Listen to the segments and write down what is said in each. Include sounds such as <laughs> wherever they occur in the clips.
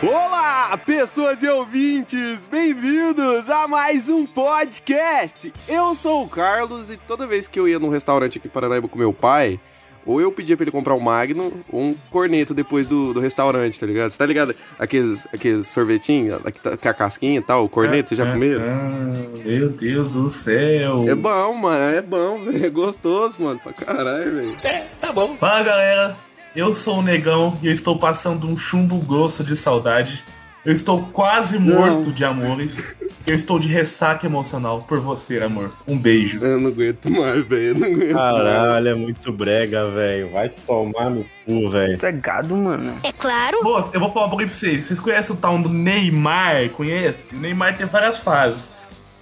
Olá, pessoas e ouvintes! Bem-vindos a mais um podcast! Eu sou o Carlos e toda vez que eu ia num restaurante aqui em Paranaíba com meu pai, ou eu pedia pra ele comprar um Magno ou um corneto depois do, do restaurante, tá ligado? Você tá ligado? Aqueles, aqueles sorvetinhos, tá, com a casquinha e tal, o corneto, você já comeu? Ah, meu Deus do céu! É bom, mano, é bom, velho. <laughs> É gostoso, mano, pra caralho, velho. É, tá bom. Fala galera, eu sou o Negão e eu estou passando um chumbo grosso de saudade. Eu estou quase morto Não. de amores. Eu estou de ressaca emocional por você, amor. Um beijo. Eu não aguento mais, velho. Eu não aguento mais. Caralho, é muito brega, velho. Vai tomar no cu, velho. Pregado, mano. É claro. Pô, eu vou falar um pouquinho pra vocês. Vocês conhecem o tal do Neymar? Conhece? O Neymar tem várias fases.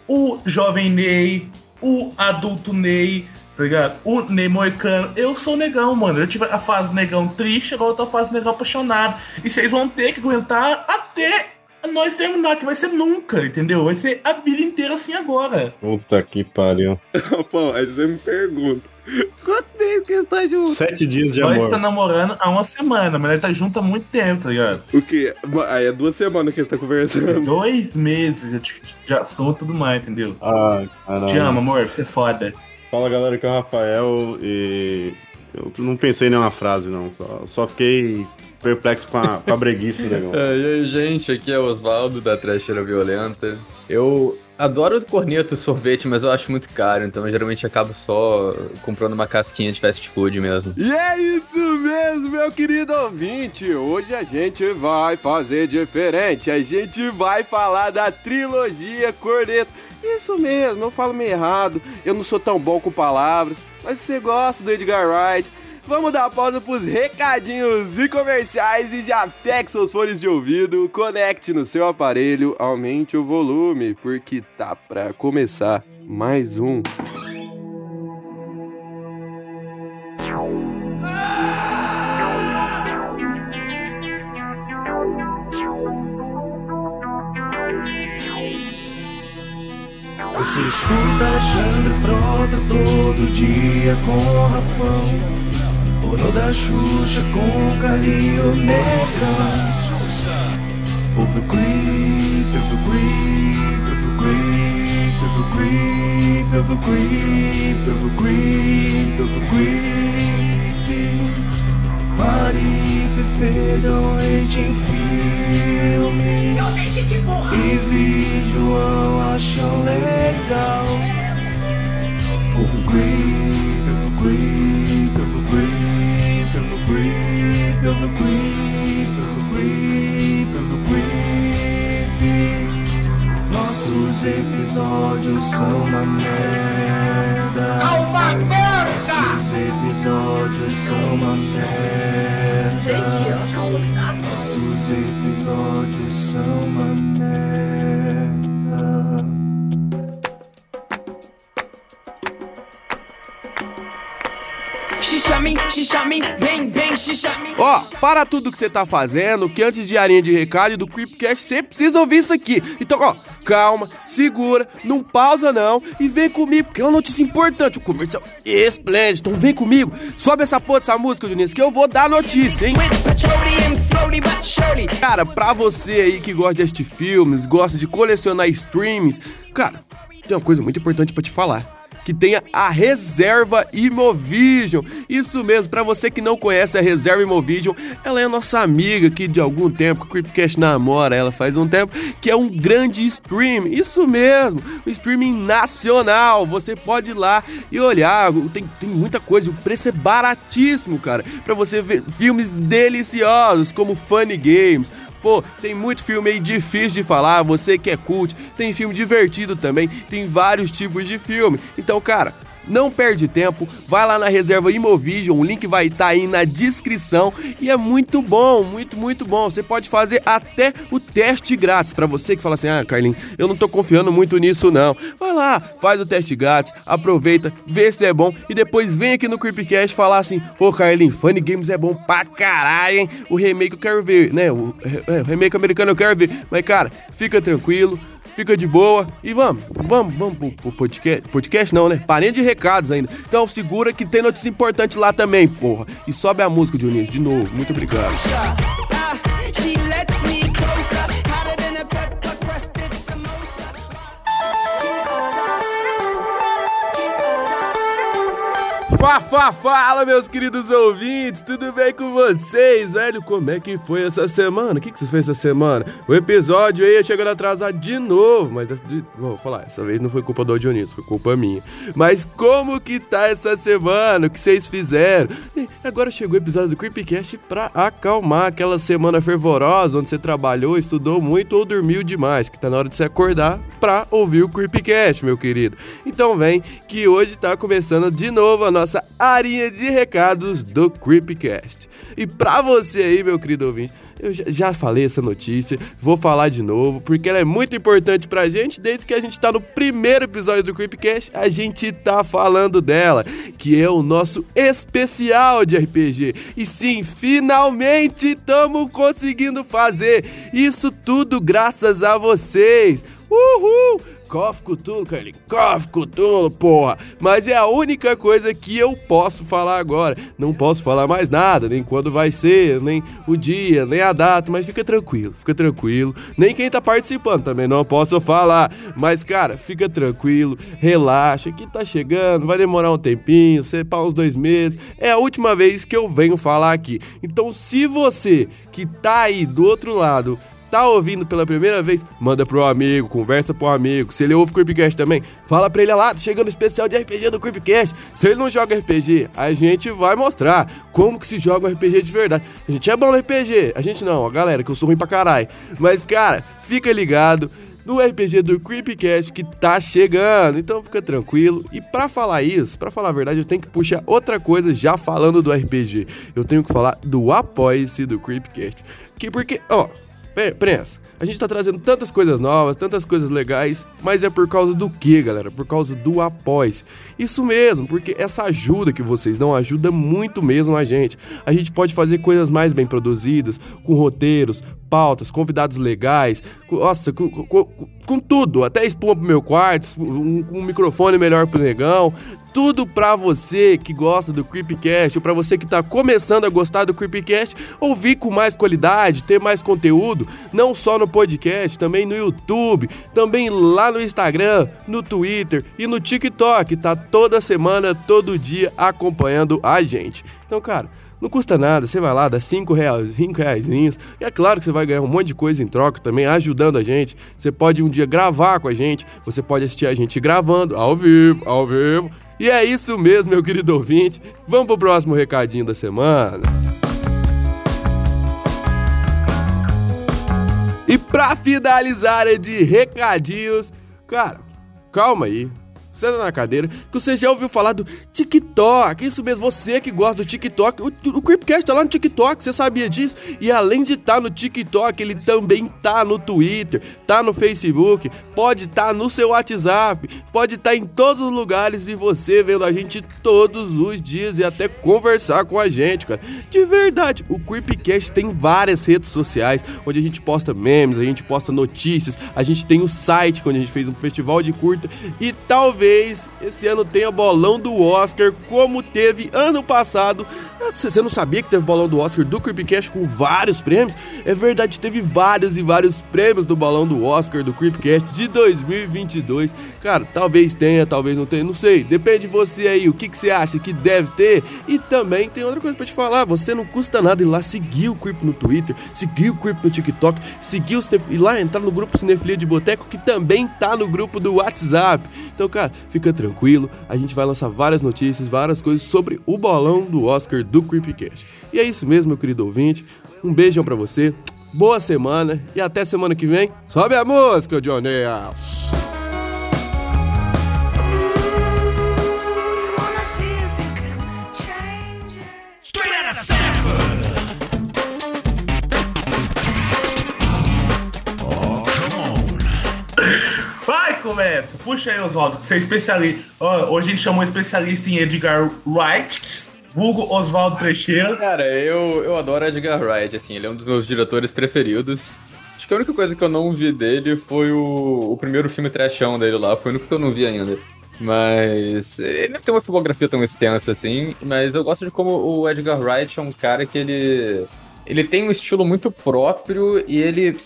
O jovem Ney, o adulto Ney, tá ligado? O Ney Moicano. Eu sou o negão, mano. Eu tive a fase negão triste, agora eu tô a fase negão apaixonado. E vocês vão ter que aguentar até nós terminar, que vai ser nunca, entendeu? Vai ser a vida inteira assim agora. Puta que pariu. <laughs> Pô, aí você me pergunta. Quanto tempo que você tá junto? Sete dias de Nós amor. tá namorando há uma semana, mas nós tá junto há muito tempo, tá ligado? O quê? Aí é duas semanas que você tá conversando. <laughs> Dois meses, já, já sou tudo mais, entendeu? Ah, caralho. Te amo, amor, você é foda. Fala galera, que é o Rafael e. Eu não pensei em nenhuma frase, não. Só, só fiquei perplexo com a, com a breguice do negócio. <laughs> É, e aí, gente, aqui é o Oswaldo da Trecheira Violenta. Eu adoro corneto e sorvete, mas eu acho muito caro, então eu geralmente acabo só comprando uma casquinha de fast food mesmo. E é isso mesmo, meu querido ouvinte. Hoje a gente vai fazer diferente. A gente vai falar da trilogia Corneto. Isso mesmo, eu falo meio errado. Eu não sou tão bom com palavras, mas você gosta do Edgar Wright. Vamos dar pausa pros recadinhos e comerciais e já pegue seus fones de ouvido, conecte no seu aparelho, aumente o volume, porque tá pra começar mais um. Você escuta Alexandre Frota todo dia com o Rafão. Porno da Xuxa com Carlinho Neca Ouve o creep, ouve o creep, ouve o creep, ouve o creep, ouve o creep, ouve o creep, ouve o creep Mari e Fefe dão leite em filmes e vi João acham legal. Ouve o creep, ouve o creep, ouve o creep, ouve o creep, ouve o creep, ouve o creep, ouve o creep. Nossos episódios são uma merda. Nossos episódios são uma merda. Nossos episódios são uma merda. Bem, bem. Ó, para tudo que você tá fazendo, que antes de arinha de recado e do Creepcast, você precisa ouvir isso aqui. Então, ó, calma, segura, não pausa não e vem comigo, porque é uma notícia importante, um comercial esplêndido. Então vem comigo, sobe essa porra dessa música, Dionísio, que eu vou dar notícia, hein? Cara, pra você aí que gosta de assistir filmes, gosta de colecionar streams, cara, tem uma coisa muito importante pra te falar. Que tenha a reserva Imovision. Isso mesmo, pra você que não conhece a reserva Imovision, ela é nossa amiga que de algum tempo, que o Creepcast namora ela faz um tempo, que é um grande stream. Isso mesmo, o streaming nacional. Você pode ir lá e olhar, tem, tem muita coisa, o preço é baratíssimo, cara. Pra você ver filmes deliciosos como Funny Games, Pô, tem muito filme aí difícil de falar, você que é cult, tem filme divertido também, tem vários tipos de filme. Então, cara, não perde tempo, vai lá na reserva Imovision, o link vai estar aí na descrição e é muito bom, muito, muito bom. Você pode fazer até o teste grátis para você que fala assim: "Ah, Carlinhos, eu não tô confiando muito nisso não". Vai lá, faz o teste grátis, aproveita, vê se é bom e depois vem aqui no Creepcast falar assim: "Ô, Carlinhos, Funny Games é bom pra caralho, hein? O remake eu quero ver, né? O, é, o remake americano eu quero ver". Mas cara, fica tranquilo, fica de boa e vamos, vamos, vamos pro, pro podcast. Podcast não, né? Parente de recados ainda. Então segura que tem notícia importante lá também, porra. E sobe a música, Dionísio, de novo. Muito obrigado. Fá, fá, fala, meus queridos ouvintes, tudo bem com vocês, velho? Como é que foi essa semana? O que, que você fez essa semana? O episódio aí chegando atrasado de novo, mas vou falar, essa vez não foi culpa do Dionísio, foi culpa minha. Mas como que tá essa semana? O que vocês fizeram? E agora chegou o episódio do Creepcast pra acalmar aquela semana fervorosa onde você trabalhou, estudou muito ou dormiu demais, que tá na hora de se acordar pra ouvir o Creepcast, meu querido. Então vem que hoje tá começando de novo a nossa arinha de recados do Creepcast. E pra você aí, meu querido ouvinte, eu já, já falei essa notícia, vou falar de novo, porque ela é muito importante pra gente. Desde que a gente tá no primeiro episódio do Creepcast, a gente tá falando dela, que é o nosso especial de RPG. E sim, finalmente estamos conseguindo fazer isso tudo graças a vocês. Uhul! Cof Cthulhu, Carly. Cof Cthulhu, porra. Mas é a única coisa que eu posso falar agora. Não posso falar mais nada, nem quando vai ser, nem o dia, nem a data. Mas fica tranquilo, fica tranquilo. Nem quem tá participando também não posso falar. Mas, cara, fica tranquilo, relaxa, que tá chegando, vai demorar um tempinho, sei para uns dois meses. É a última vez que eu venho falar aqui. Então, se você que tá aí do outro lado tá ouvindo pela primeira vez, manda pro amigo, conversa pro amigo. Se ele ouve o Creepcast também, fala pra ele lá, tá chegando o especial de RPG do Creepcast. Se ele não joga RPG, a gente vai mostrar como que se joga um RPG de verdade. A gente é bom no RPG, a gente não, a galera, que eu sou ruim pra caralho. Mas, cara, fica ligado no RPG do Creepcast que tá chegando. Então fica tranquilo. E para falar isso, para falar a verdade, eu tenho que puxar outra coisa já falando do RPG. Eu tenho que falar do apoia-se do Creepcast. Que porque, ó, Prensa, a gente tá trazendo tantas coisas novas, tantas coisas legais, mas é por causa do que, galera? Por causa do apoio. Isso mesmo, porque essa ajuda que vocês dão ajuda muito mesmo a gente. A gente pode fazer coisas mais bem produzidas, com roteiros, pautas, convidados legais, com, nossa, com, com, com, tudo, até espuma pro meu quarto, um, um microfone melhor pro negão, tudo pra você que gosta do Creepcast, ou pra você que tá começando a gostar do Creepcast, ouvir com mais qualidade, ter mais conteúdo, não só no podcast, também no YouTube, também lá no Instagram, no Twitter e no TikTok, tá toda semana, todo dia acompanhando a gente. Então, cara, não custa nada, você vai lá, dá 5 reais, 5 reais. E é claro que você vai ganhar um monte de coisa em troca também, ajudando a gente. Você pode um dia gravar com a gente, você pode assistir a gente gravando, ao vivo, ao vivo. E é isso mesmo, meu querido ouvinte. Vamos pro próximo recadinho da semana. E pra finalizar de recadinhos, cara, calma aí senta na cadeira, que você já ouviu falar do TikTok. Isso mesmo, você que gosta do TikTok. O, o Creepcast tá lá no TikTok, você sabia disso? E além de estar tá no TikTok, ele também tá no Twitter, tá no Facebook, pode estar tá no seu WhatsApp, pode estar tá em todos os lugares e você vendo a gente todos os dias e até conversar com a gente, cara. De verdade, o Creepcast tem várias redes sociais onde a gente posta memes, a gente posta notícias, a gente tem o site onde a gente fez um festival de curta e talvez talvez esse ano tenha bolão do Oscar, como teve ano passado. Ah, você não sabia que teve bolão do Oscar do Creepcast com vários prêmios? É verdade, teve vários e vários prêmios do bolão do Oscar do Creepcast de 2022. Cara, talvez tenha, talvez não tenha, não sei. Depende de você aí, o que, que você acha que deve ter. E também tem outra coisa pra te falar: você não custa nada ir lá seguir o Creep no Twitter, seguir o Creep no TikTok, seguir os e lá entrar no grupo Cinefilia de Boteco, que também tá no grupo do WhatsApp. Então, cara, fica tranquilo, a gente vai lançar várias notícias, várias coisas sobre o bolão do Oscar do Creepcast. E é isso mesmo, meu querido ouvinte. Um beijão para você, boa semana e até semana que vem. Sobe a música, Johnny! Começa. Puxa aí, Oswaldo, que você é especialista. hoje a gente chamou um especialista em Edgar Wright, vulgo Oswaldo Trecheira. Cara, eu, eu adoro Edgar Wright, assim, ele é um dos meus diretores preferidos. Acho que a única coisa que eu não vi dele foi o, o primeiro filme trashão dele lá, foi o único que eu não vi ainda. Mas ele não tem uma filmografia tão extensa assim, mas eu gosto de como o Edgar Wright é um cara que ele ele tem um estilo muito próprio e ele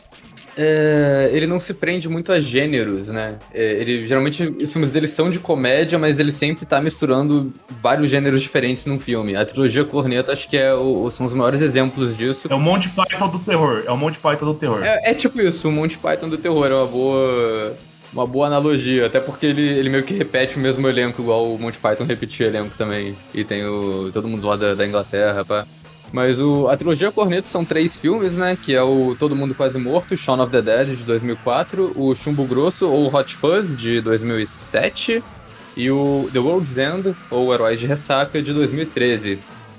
é, ele não se prende muito a gêneros, né? É, ele geralmente os filmes dele são de comédia, mas ele sempre tá misturando vários gêneros diferentes num filme. A trilogia Corneta acho que é o, são os maiores exemplos disso. É o Monty Python do terror. É o Monty Python do terror. É, é tipo isso, o Monty Python do terror é uma boa uma boa analogia, até porque ele, ele meio que repete o mesmo elenco, igual o Monty Python repetia elenco também. E tem o todo mundo lá da, da Inglaterra, pá. Mas o, a trilogia Corneto são três filmes, né? Que é o Todo Mundo Quase Morto, Shaun of the Dead, de 2004, o Chumbo Grosso, ou Hot Fuzz, de 2007, e o The World's End, ou Heróis de Ressaca, de 2013.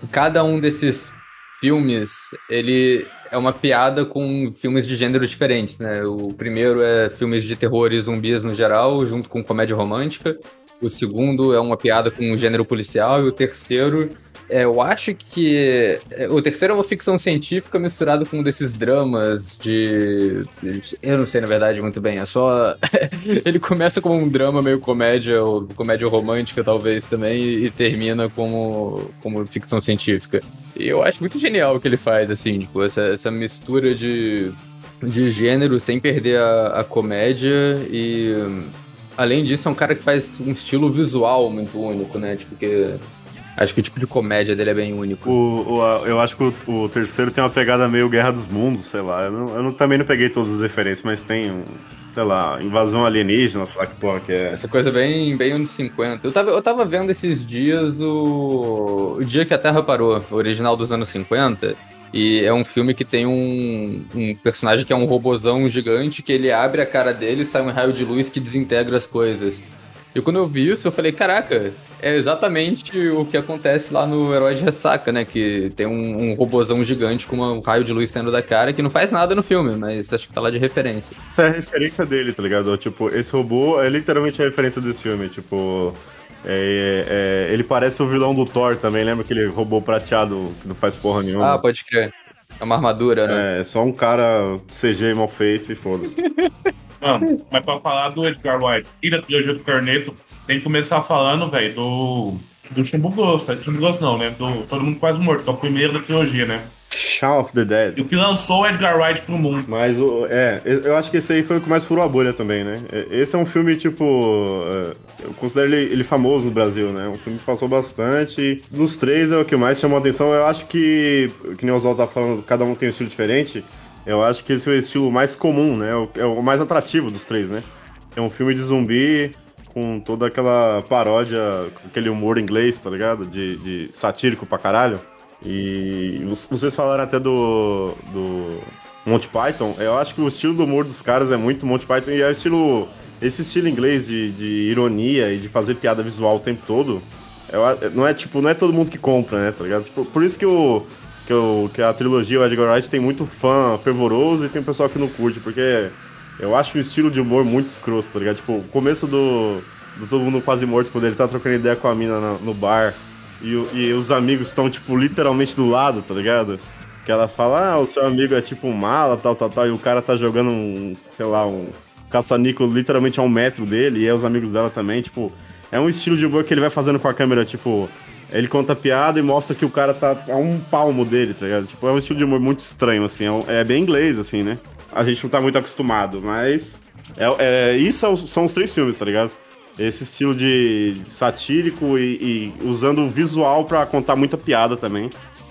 Cada um desses filmes, ele é uma piada com filmes de gêneros diferentes, né? O primeiro é filmes de terror e zumbis no geral, junto com comédia romântica. O segundo é uma piada com gênero policial. E o terceiro, é, eu acho que. É, o terceiro é uma ficção científica misturado com um desses dramas de. Eu não sei, na verdade, muito bem. É só. <laughs> Ele começa como um drama meio comédia, ou comédia romântica, talvez também, e termina como, como ficção científica. E eu acho muito genial o que ele faz, assim, tipo, essa, essa mistura de, de gênero sem perder a, a comédia e. Além disso, é um cara que faz um estilo visual muito único, né? Tipo, que. Acho que o tipo de comédia dele é bem único. O, o eu acho que o, o, terceiro tem uma pegada meio Guerra dos Mundos, sei lá. Eu, não, eu não, também não peguei todas as referências, mas tem um, sei lá, invasão alienígena, sei lá que porra que é. Essa coisa bem, bem anos 50. Eu tava, eu tava vendo esses dias o, o Dia que a Terra Parou, o original dos anos 50. E é um filme que tem um, um personagem que é um robozão gigante que ele abre a cara dele e sai um raio de luz que desintegra as coisas. E quando eu vi isso, eu falei, caraca, é exatamente o que acontece lá no Herói de Ressaca, né? Que tem um, um robozão gigante com um raio de luz saindo da cara que não faz nada no filme, mas acho que tá lá de referência. Essa é a referência dele, tá ligado? Tipo, esse robô é literalmente a referência desse filme, tipo... É, é, ele parece o vilão do Thor também, lembra aquele robô prateado que não faz porra nenhuma? Ah, pode crer. É uma armadura, né? É, só um cara CG mal feito e foda-se. <laughs> Mano, mas pra falar do Edgar White e da trilogia do Corneto, tem que começar falando, velho, do. Do Chumbo Grosso. Chumbo Grosso não, né? Do Todo Mundo Quase Morto, que é o primeiro da trilogia, né? Shaun of the Dead. E o que lançou o Edgar Wright pro mundo. Mas, o, é, eu acho que esse aí foi o que mais furou a bolha também, né? Esse é um filme, tipo. É, eu considero ele, ele famoso no Brasil, né? Um filme que passou bastante. Dos três é o que mais chamou a atenção. Eu acho que, que nem o Oswaldo tá falando, cada um tem um estilo diferente. Eu acho que esse é o estilo mais comum, né? É o mais atrativo dos três, né? É um filme de zumbi com toda aquela paródia, aquele humor inglês, tá ligado? De, de satírico pra caralho. E vocês falaram até do, do Monty Python. Eu acho que o estilo do humor dos caras é muito Monty Python e é o estilo. Esse estilo inglês de, de ironia e de fazer piada visual o tempo todo. Eu, não é tipo, não é todo mundo que compra, né? Tá ligado? Tipo, por isso que o que, o, que a trilogia, o Edgar Wright, tem muito fã fervoroso e tem pessoal que não curte, porque eu acho o estilo de humor muito escroto, tá ligado? Tipo, o começo do, do Todo Mundo Quase Morto, quando ele tá trocando ideia com a mina no, no bar e, e os amigos estão, tipo, literalmente do lado, tá ligado? Que ela fala, ah, o seu amigo é tipo um mala, tal, tal, tal, e o cara tá jogando um, sei lá, um caça-nico literalmente a um metro dele, e é os amigos dela também, tipo, é um estilo de humor que ele vai fazendo com a câmera, tipo, ele conta piada e mostra que o cara tá a um palmo dele, tá ligado? Tipo, é um estilo de humor muito estranho, assim. É, é bem inglês, assim, né? A gente não tá muito acostumado, mas. É, é isso é são os três filmes, tá ligado? Esse estilo de satírico e, e usando o visual para contar muita piada também.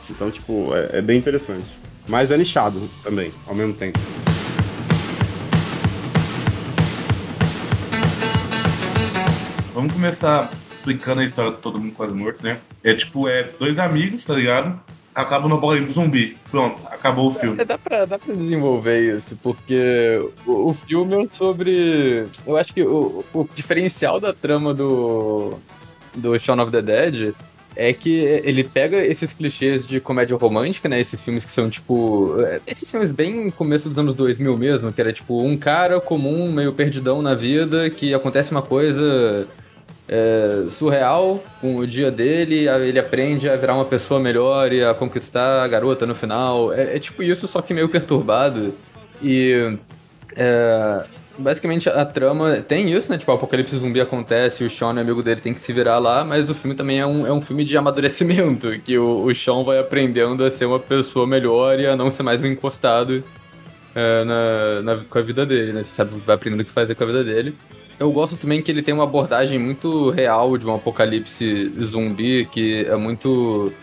Então, tipo, é, é bem interessante. Mas é nichado também, ao mesmo tempo. Vamos começar explicando a história de todo mundo quase morto, né? É tipo, é dois amigos, tá ligado? Acabam no bolinho zumbi. Pronto, acabou o filme. É, dá, pra, dá pra desenvolver isso, porque o, o filme é sobre. Eu acho que o, o diferencial da trama do, do Shaun of the Dead é que ele pega esses clichês de comédia romântica, né? Esses filmes que são tipo. Esses filmes bem começo dos anos 2000 mesmo, que era tipo um cara comum, meio perdidão na vida, que acontece uma coisa é, surreal com o dia dele, ele aprende a virar uma pessoa melhor e a conquistar a garota no final. É, é tipo isso, só que meio perturbado. E. É, basicamente a trama tem isso, né? Tipo, o apocalipse zumbi acontece, o Sean, amigo dele, tem que se virar lá, mas o filme também é um, é um filme de amadurecimento, <laughs> que o, o Sean vai aprendendo a ser uma pessoa melhor e a não ser mais um encostado é, na, na- com a vida dele, né? Sabe, vai aprendendo o que fazer com a vida dele. Eu gosto também que ele tem uma abordagem muito real de um apocalipse zumbi, que é muito.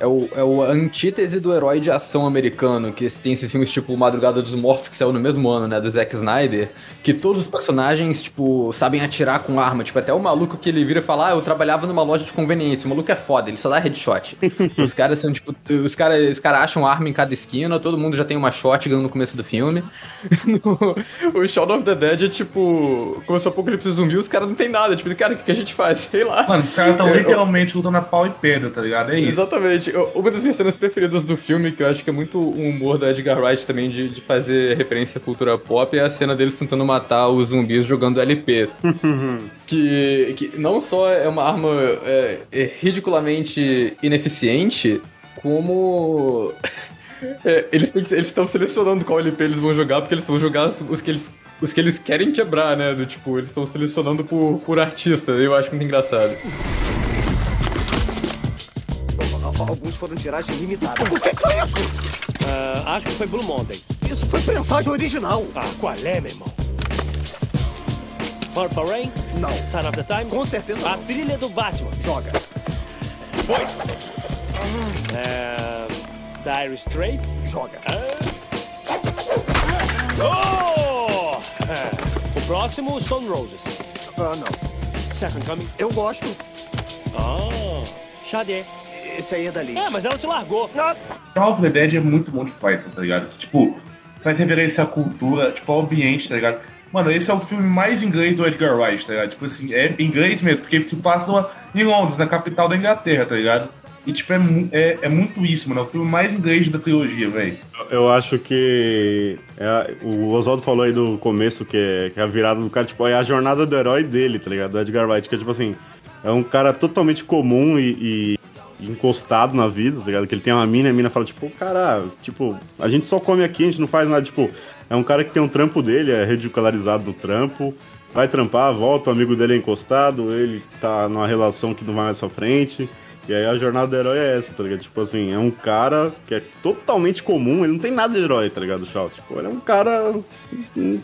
É o, é o antítese do herói de ação americano, que tem esses filmes tipo Madrugada dos Mortos, que saiu no mesmo ano, né, do Zack Snyder, que todos os personagens, tipo, sabem atirar com arma. Tipo, até o maluco que ele vira e fala, ah, eu trabalhava numa loja de conveniência. O maluco é foda, ele só dá headshot. <laughs> os caras são, tipo, os caras os cara acham arma em cada esquina, todo mundo já tem uma shotgun no começo do filme. <laughs> O Shaun of the Dead é tipo. Começou o apocalipse zumbi, os caras não tem nada. Tipo, cara, o que, que a gente faz? <laughs> Sei lá. Mano, os caras estão Eu- eu- literalmente lutando a pau e pedra, tá ligado? É isso. Exatamente. Uma das minhas cenas preferidas do filme, que eu acho que é muito um humor do Edgar Wright também, de, de fazer referência à cultura pop, é a cena deles tentando matar os zumbis jogando LP. <laughs> que, que não só é uma arma é, é ridiculamente ineficiente, como. <laughs> é, eles estão selecionando qual LP eles vão jogar, porque eles vão jogar os- os que eles. Os que eles querem quebrar, né? Do tipo, eles estão selecionando por, por artista. Eu acho muito engraçado. Alguns foram tiragem limitada. O que foi isso? Ah, acho que foi Blue Monday. Isso foi prensagem original. Ah, qual é, meu irmão? Purple Rain? Não. Sign of the Time? Com certeza A não. trilha do Batman. Joga. Foi. É, Dire Straits? Joga. Oh! É, O próximo, Stone Roses. Ah, não. Second Coming? Eu gosto. Ah, Xadê. Esse aí é da Liz. É, mas ela te largou. Ah, Shaun of the Dead é muito bom de Python, tá ligado? Tipo, faz referência à cultura, tipo, ao ambiente, tá ligado? Mano, esse é o filme mais inglês do Edgar Wright, tá ligado? Tipo assim, é inglês mesmo, porque se passa numa- em Londres, na capital da Inglaterra, tá ligado? E, tipo, é, é, é muito isso, mano. É o filme mais inglês da trilogia, velho. Eu acho que. é, o Oswaldo falou aí do começo, que é, que é a virada do cara, tipo, é a jornada do herói dele, tá ligado? Do Edgar Wright, que é tipo assim, é um cara totalmente comum e, e encostado na vida, tá ligado? Que ele tem uma mina e a mina fala, tipo, cara, tipo, a gente só come aqui, a gente não faz nada, tipo, é um cara que tem um trampo dele, é ridicularizado no trampo, vai trampar, volta, o amigo dele é encostado, ele tá numa relação que não vai mais pra frente. E aí a jornada do herói é essa, tá ligado? Tipo assim, é um cara que é totalmente comum, ele não tem nada de herói, tá ligado, Shaw? Tipo, ele é um cara. Um,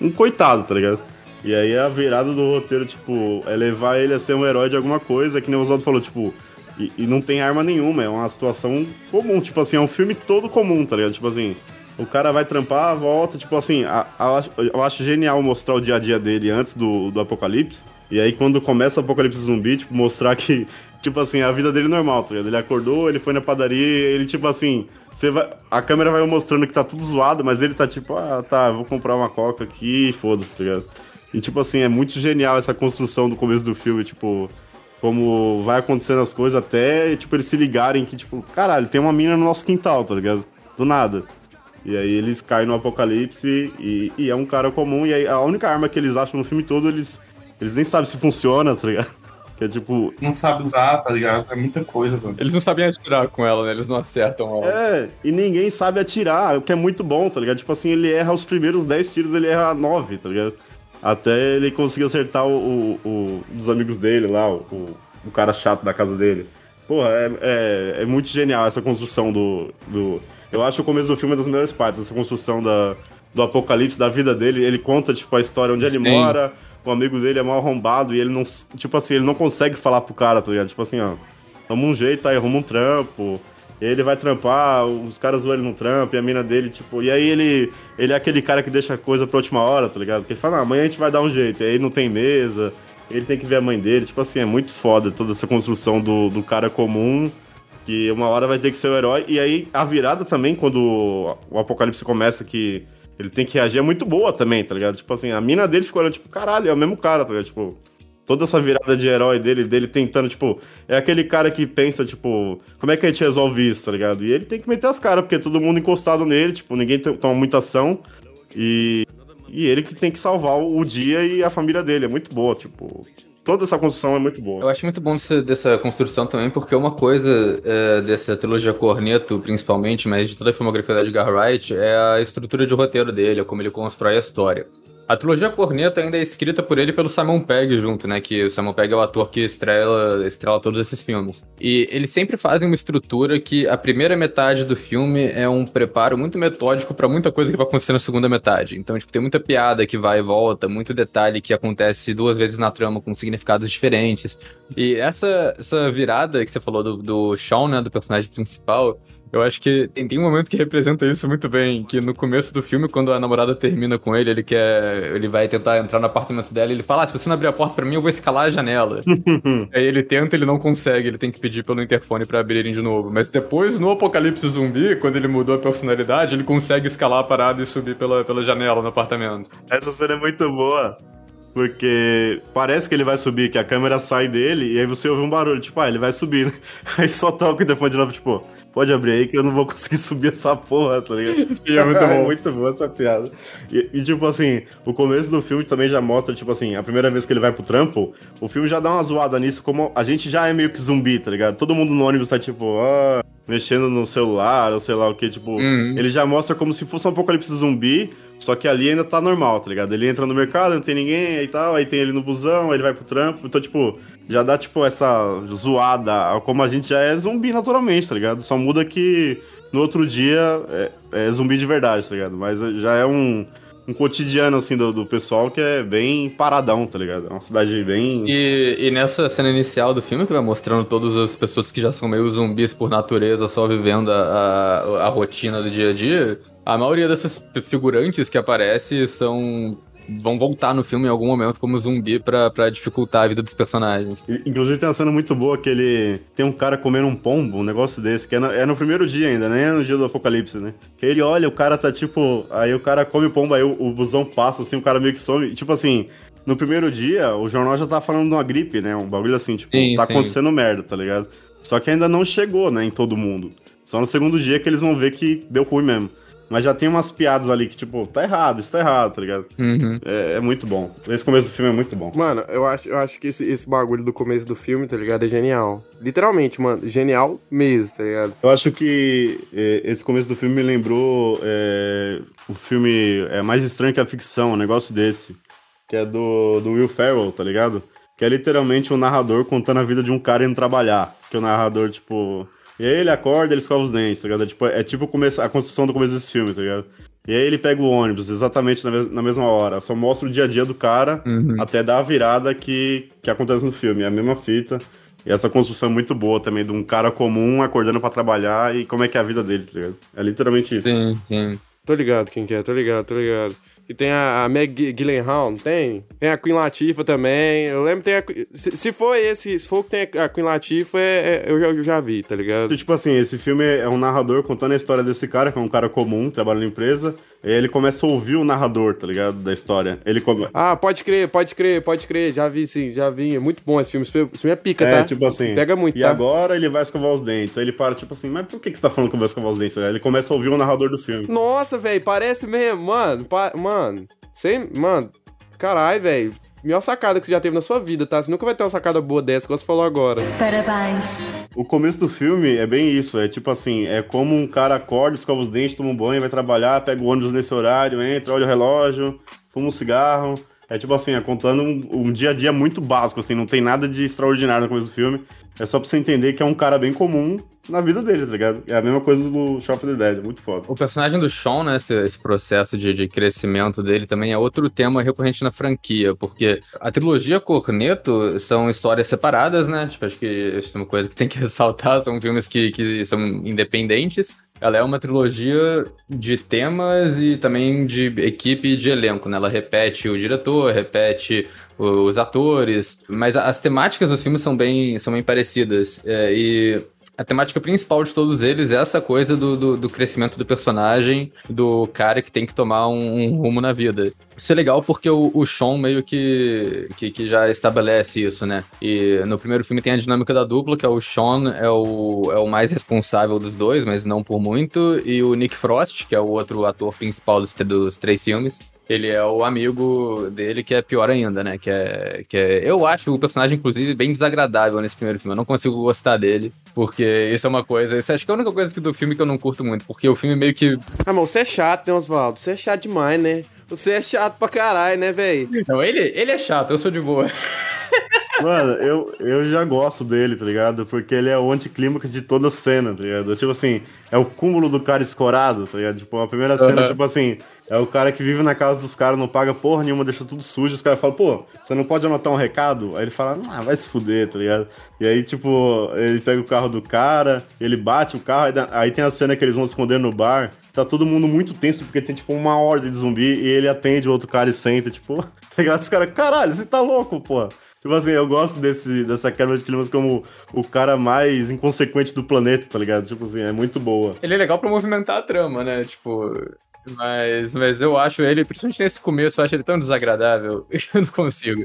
um coitado, tá ligado? E aí a virada do roteiro, tipo, é levar ele a ser um herói de alguma coisa, que nem o Oswaldo falou, tipo, e, e não tem arma nenhuma, é uma situação comum, tipo assim, é um filme todo comum, tá ligado? Tipo assim, o cara vai trampar, volta, tipo assim, a- a- eu acho- genial mostrar o dia a dia dele antes do, do apocalipse. E aí quando começa o apocalipse zumbi, tipo, mostrar que, <laughs> tipo assim, a vida dele é normal, tá ligado? Ele acordou, ele foi na padaria, ele, tipo assim, você vai. A câmera vai mostrando que tá tudo zoado, mas ele tá tipo, ah, tá, vou comprar uma coca aqui foda-se, tá ligado? E tipo assim, é muito genial essa construção do começo do filme, tipo, como vai acontecendo as coisas até, tipo, eles se ligarem que, tipo, caralho, tem uma mina no nosso quintal, tá ligado? Do nada. E aí eles caem no apocalipse e, e é um cara comum, e aí a única arma que eles acham no filme todo, eles, eles nem sabem se funciona, tá ligado? <laughs> Que é tipo, Não sabe usar, tá ligado? É muita coisa, mano. Eles não sabem atirar com ela, né? Eles não acertam ela. É, e ninguém sabe atirar, o que é muito bom, tá ligado? Tipo assim, ele erra os primeiros 10 tiros, ele erra 9, tá ligado? Até ele conseguir acertar o, o, o- dos amigos dele lá, o, o, cara chato da casa dele. Porra, é, é, é muito genial essa construção do, do. Eu acho o começo do filme uma das melhores partes, essa construção da, do apocalipse, da vida dele. Ele conta, tipo, a história onde ele Sim. mora, o amigo dele é mal arrombado e ele não. Tipo assim, ele não consegue falar pro cara, tá ligado? Tipo assim, ó. Toma um jeito aí, arruma um trampo. Ele vai trampar, os caras zoam ele no trampo, e a mina dele, tipo. E aí ele, ele é aquele cara que deixa a coisa pra última hora, tá ligado? Que ele fala, não, amanhã a gente vai dar um jeito. E aí não tem mesa, ele tem que ver a mãe dele. Tipo assim, é muito foda toda essa construção do, do cara comum, que uma hora vai ter que ser o herói. E aí a virada também, quando o apocalipse começa, que ele tem que reagir, é muito boa também, tá ligado? Tipo assim, a mina dele ficou olhando, tipo, caralho, é o mesmo cara, tá ligado? Tipo toda essa virada de herói dele, dele tentando, tipo, é aquele cara que pensa, tipo, como é que a gente resolve isso, tá ligado? E ele tem que meter as caras, porque todo mundo encostado nele, tipo, ninguém to- toma muita ação. E, e ele que tem que salvar o dia e a família dele. É muito boa, tipo. Toda essa construção é muito boa. Eu acho muito bom dessa construção também, porque uma coisa é, dessa trilogia Corneto, principalmente, mas de toda a filmografia da Edgar Wright, é a estrutura de roteiro dele, é como ele constrói a história. A trilogia Corneto ainda é escrita por ele pelo Simon Pegg junto, né? Que o Simon Pegg é o ator que estrela, estrela todos esses filmes. E eles sempre fazem uma estrutura que a primeira metade do filme é um preparo muito metódico para muita coisa que vai acontecer na segunda metade. Então, tipo, tem muita piada que vai e volta, muito detalhe que acontece duas vezes na trama com significados diferentes. E essa, essa virada que você falou do, do Sean, né? Do personagem principal eu acho que tem, tem, um momento que representa isso muito bem, que no começo do filme, quando a namorada termina com ele, ele quer. ele vai tentar entrar no apartamento dela e ele fala: ah, se você não abrir a porta para mim, eu vou escalar a janela. <laughs> Aí ele tenta, ele não consegue, ele tem que pedir pelo interfone para abrirem de novo. Mas depois, no Apocalipse Zumbi, quando ele mudou a personalidade, ele consegue escalar a parada e subir pela, pela janela no apartamento. Essa cena é muito boa. Porque parece que ele vai subir, que a câmera sai dele, e aí você ouve um barulho, tipo, ah, ele vai subir, né? <laughs> Aí só toca o telefone de novo, tipo, pode abrir aí que eu não vou conseguir <laughs> subir essa porra, tá ligado? Sim, é muito <laughs> bom. é muito boa essa piada. E, e, tipo assim, o começo do filme também já mostra, tipo assim, a primeira vez que ele vai pro trampo, o filme já dá uma zoada nisso, como a gente já é meio que zumbi, tá ligado? Todo mundo no ônibus tá tipo, ah, mexendo no celular, ou sei lá o que, tipo, uhum. ele já mostra como se fosse um apocalipse zumbi, só que ali ainda tá normal, tá ligado? Ele entra no mercado, não tem ninguém e tal, aí tem ele no busão, aí ele vai pro trampo. Então, tipo, já dá, tipo, essa zoada, como a gente já é zumbi naturalmente, tá ligado? Só muda que no outro dia é, é zumbi de verdade, tá ligado? Mas já é um, um cotidiano, assim, do, do, pessoal que é bem paradão, tá ligado? É uma cidade bem. E, e nessa cena inicial do filme, que vai mostrando todas as pessoas que já são meio zumbis por natureza, só vivendo a, a, a rotina do dia a dia a maioria dessas figurantes que aparecem são vão voltar no filme em algum momento como zumbi para dificultar a vida dos personagens. Inclusive tem uma cena muito boa que ele tem um cara comendo um pombo, um negócio desse, que é no, é no primeiro dia ainda, nem é no dia do apocalipse, né? Que ele olha, o cara tá tipo. Aí o cara come o pombo, aí o, o busão passa, assim, o cara meio que some. Tipo assim, no primeiro dia, o jornal já tá falando de uma gripe, né? Um bagulho assim, tipo, sim, tá sim. acontecendo merda, tá ligado? Só que ainda não chegou, né, em todo mundo. Só no segundo dia que eles vão ver que deu ruim mesmo. Mas já tem umas piadas ali que, tipo, tá errado, isso tá errado, tá ligado? Uhum. É, é, muito bom. Esse começo do filme é muito bom. Mano, eu acho, eu acho que esse, esse bagulho do começo do filme, tá ligado? É genial. Literalmente, mano, genial mesmo, tá ligado? Eu acho que é, esse começo do filme me lembrou é, o filme é mais estranho que a ficção, um negócio desse. Que é do, do Will Ferrell, tá ligado? Que é literalmente um narrador contando a vida de um cara indo trabalhar. Que o narrador, tipo e aí ele acorda, ele escova os dentes, tá ligado? É tipo, é tipo a construção do começo desse filme, tá ligado? E aí ele pega o ônibus exatamente na, na mesma hora. Só mostra o dia a dia do cara uhum. até dar a virada que, que acontece no filme. É a mesma fita. E essa construção é muito boa também, de um cara comum acordando para trabalhar e como é que é a vida dele, tá ligado? É literalmente isso. Sim, sim. Tô ligado quem que é, tô ligado, tô ligado. E tem a, a Meg Gyllenhaal, não tem? Tem a Queen Latifah também. Eu lembro que tem a... Se, se for esse, se for que tem a Queen Latifah, é, é, eu, já, eu já vi, tá ligado? Tipo assim, esse filme é um narrador contando a história desse cara, que é um cara comum, trabalha na empresa. Ele começa a ouvir o narrador, tá ligado? Da história. Ele come... Ah, pode crer, pode crer, pode crer. Já vi, sim, já vi. É muito bom esse filme. Esse filme é pica, é, tá? É, tipo assim. Pega muito, E tá? agora ele vai escovar os dentes. Aí ele para, tipo assim, mas por que, que você tá falando que eu vou escovar os dentes? Aí ele começa a ouvir o narrador do filme. Nossa, velho, parece mesmo. Mano, pa... mano. Sem, mano, caralho, velho. Melhor sacada que você já teve na sua vida, tá? Você nunca vai ter uma sacada boa dessa, como você falou agora. Parabéns. O começo do filme é bem isso. É tipo assim, é como um cara acorda, escova os dentes, toma um banho, vai trabalhar, pega o ônibus nesse horário, entra, olha o relógio, fuma um cigarro. É tipo assim, é contando um, um dia a dia muito básico, assim, não tem nada de extraordinário no começo do filme. É só pra você entender que é um cara bem comum na vida dele, tá ligado? É a mesma coisa do Shaun of the Dead, muito foda. O personagem do Sean, né, esse, esse processo de, de, crescimento dele também é outro tema recorrente na franquia, porque a trilogia Corneto são histórias separadas, né? Tipo, acho que isso é uma coisa que tem que <laughs> ressaltar, são filmes que, que são independentes, ela é uma trilogia de temas e também de equipe e de elenco, né? Ela repete o diretor, repete os atores, mas as temáticas dos filmes são bem, são bem parecidas. É, e a temática principal de todos eles é essa coisa do, do, do, crescimento do personagem, do cara que tem que tomar um, um rumo na vida. Isso é legal porque o, o Sean meio que, que, que, já estabelece isso, né? E no primeiro filme tem a dinâmica da dupla, que é o Sean é o, é o mais responsável dos dois, mas não por muito, e o Nick Frost, que é o outro ator principal dos, dos três filmes, ele é o amigo dele que é pior ainda, né? Que é, que é. Eu acho o personagem, inclusive, bem desagradável nesse primeiro filme. Eu não consigo gostar dele. Porque isso é uma coisa. Isso acho que é a única coisa do filme que eu não curto muito. Porque o filme meio que. Ah, mas você é chato, né, Oswaldo? Você é chato demais, né? Você é chato pra caralho, né, velho? Não, ele, ele é chato, eu sou de boa. Mano, eu, eu já gosto dele, tá ligado? Porque ele é o anticlímax de toda a cena, tá ligado? Tipo assim, é o cúmulo do cara escorado, tá ligado? Tipo, a primeira cena, Uhum. tipo assim, é o cara que vive na casa dos caras, não paga porra nenhuma, deixa tudo sujo. Os caras falam, pô, você não pode anotar um recado? Aí ele fala, ah, vai se fuder, tá ligado? E aí, tipo, ele pega o carro do cara, ele bate o carro, aí, tem a cena que eles vão esconder no bar. Tá todo mundo muito tenso, porque tem, tipo, uma ordem de zumbi, e ele atende o outro cara e senta, tipo, <laughs> tá ligado? Os caras, caralho, você tá louco, pô. Tipo assim, eu gosto desse, dessa quebra de climas como o cara mais inconsequente do planeta, tá ligado? Tipo assim, é muito boa. Ele é legal pra movimentar a trama, né? Tipo. Mas, mas eu acho ele, principalmente nesse começo, eu acho ele tão desagradável. <laughs> Eu não consigo.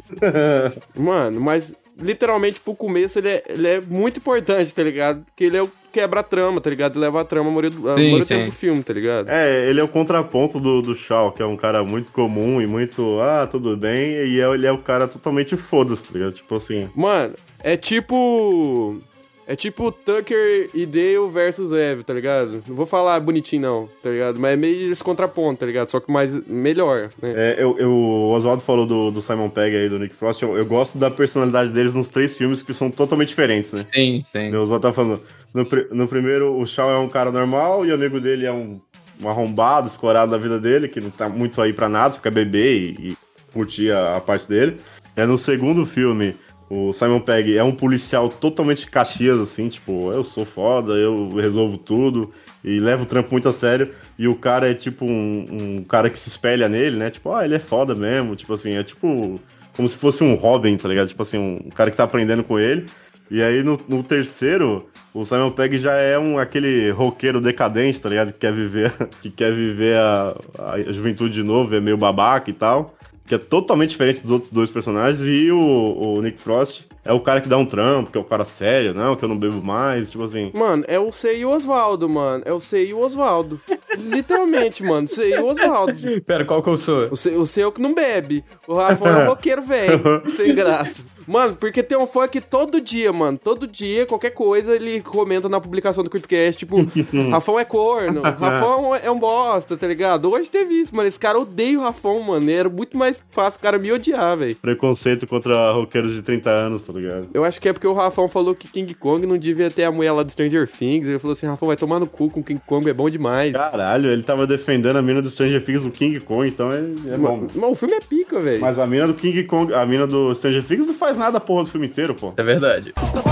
<laughs> Mano, mas literalmente pro começo ele é, ele é muito importante, tá ligado? Porque ele é o quebra-trama, tá ligado? Leva a trama a maioria do, a Sim, maioria sim. tempo do filme, tá ligado? É, ele é o contraponto do, do Shaw, que é um cara muito comum e muito, ah, tudo bem, e é- ele é o cara totalmente foda-se, tá ligado? Tipo assim. Mano, é tipo. É tipo Tucker e Dale versus Eve, tá ligado? Não vou falar bonitinho, não, tá ligado? Mas é meio esse contraponto, tá ligado? Só que mais melhor, né? É, eu, eu- o Oswaldo falou do, do Simon Pegg aí, do Nick Frost. Eu, eu gosto da personalidade deles nos três filmes que são totalmente diferentes, né? Sim, sim. O Oswaldo tá falando. No, no primeiro, o Shaw é um cara normal e o amigo dele é um, um arrombado, escorado da vida dele, que não tá muito aí pra nada, só quer beber e, e curtir a, a parte dele. É no segundo filme, o Simon Pegg é um policial totalmente caxias, assim, tipo, eu sou foda, eu resolvo tudo e levo o trampo muito a sério. E o cara é tipo um, um cara que se espelha nele, né? Tipo, ah, ele é foda mesmo, tipo assim, é tipo como se fosse um Robin, tá ligado? Tipo assim, um cara que tá aprendendo com ele. E aí no, no terceiro, o Simon Pegg já é um aquele roqueiro decadente, tá ligado? Que quer viver, <laughs> que quer viver a, a juventude de novo, é meio babaca e tal. Que é totalmente diferente dos outros dois personagens. E o, o Nick Frost é o cara que dá um trampo, que é o cara sério, não, que eu não bebo mais, tipo assim. Mano, é o C e o Osvaldo, mano. É o C e o Osvaldo. Literalmente, mano. C e o Osvaldo. Pera, qual que eu sou? O seu, o seu que não bebe. O Rafa é um <laughs> roqueiro velho. sem graça. Mano, porque tem um fã que todo dia, mano, todo dia, qualquer coisa, ele comenta na publicação do Creepcast, tipo, <laughs> Rafão é corno, <laughs> Rafão é um bosta, tá ligado? Hoje teve isso, mano, esse cara odeia o Rafão, mano, e era muito mais fácil o cara me odiar, velho. Preconceito contra roqueiros de 30 anos, tá ligado? Eu acho que é porque o Rafão falou que King Kong não devia ter a mulher lá do Stranger Things, ele falou assim, Rafão, vai tomar no cu com King Kong, é bom demais. Caralho, ele tava defendendo a mina do Stranger Things do King Kong, então é, é bom. Mas o filme é pica, velho. Mas a mina do King Kong, a mina do Stranger Things não faz nada a porra do filme inteiro, pô. É verdade. The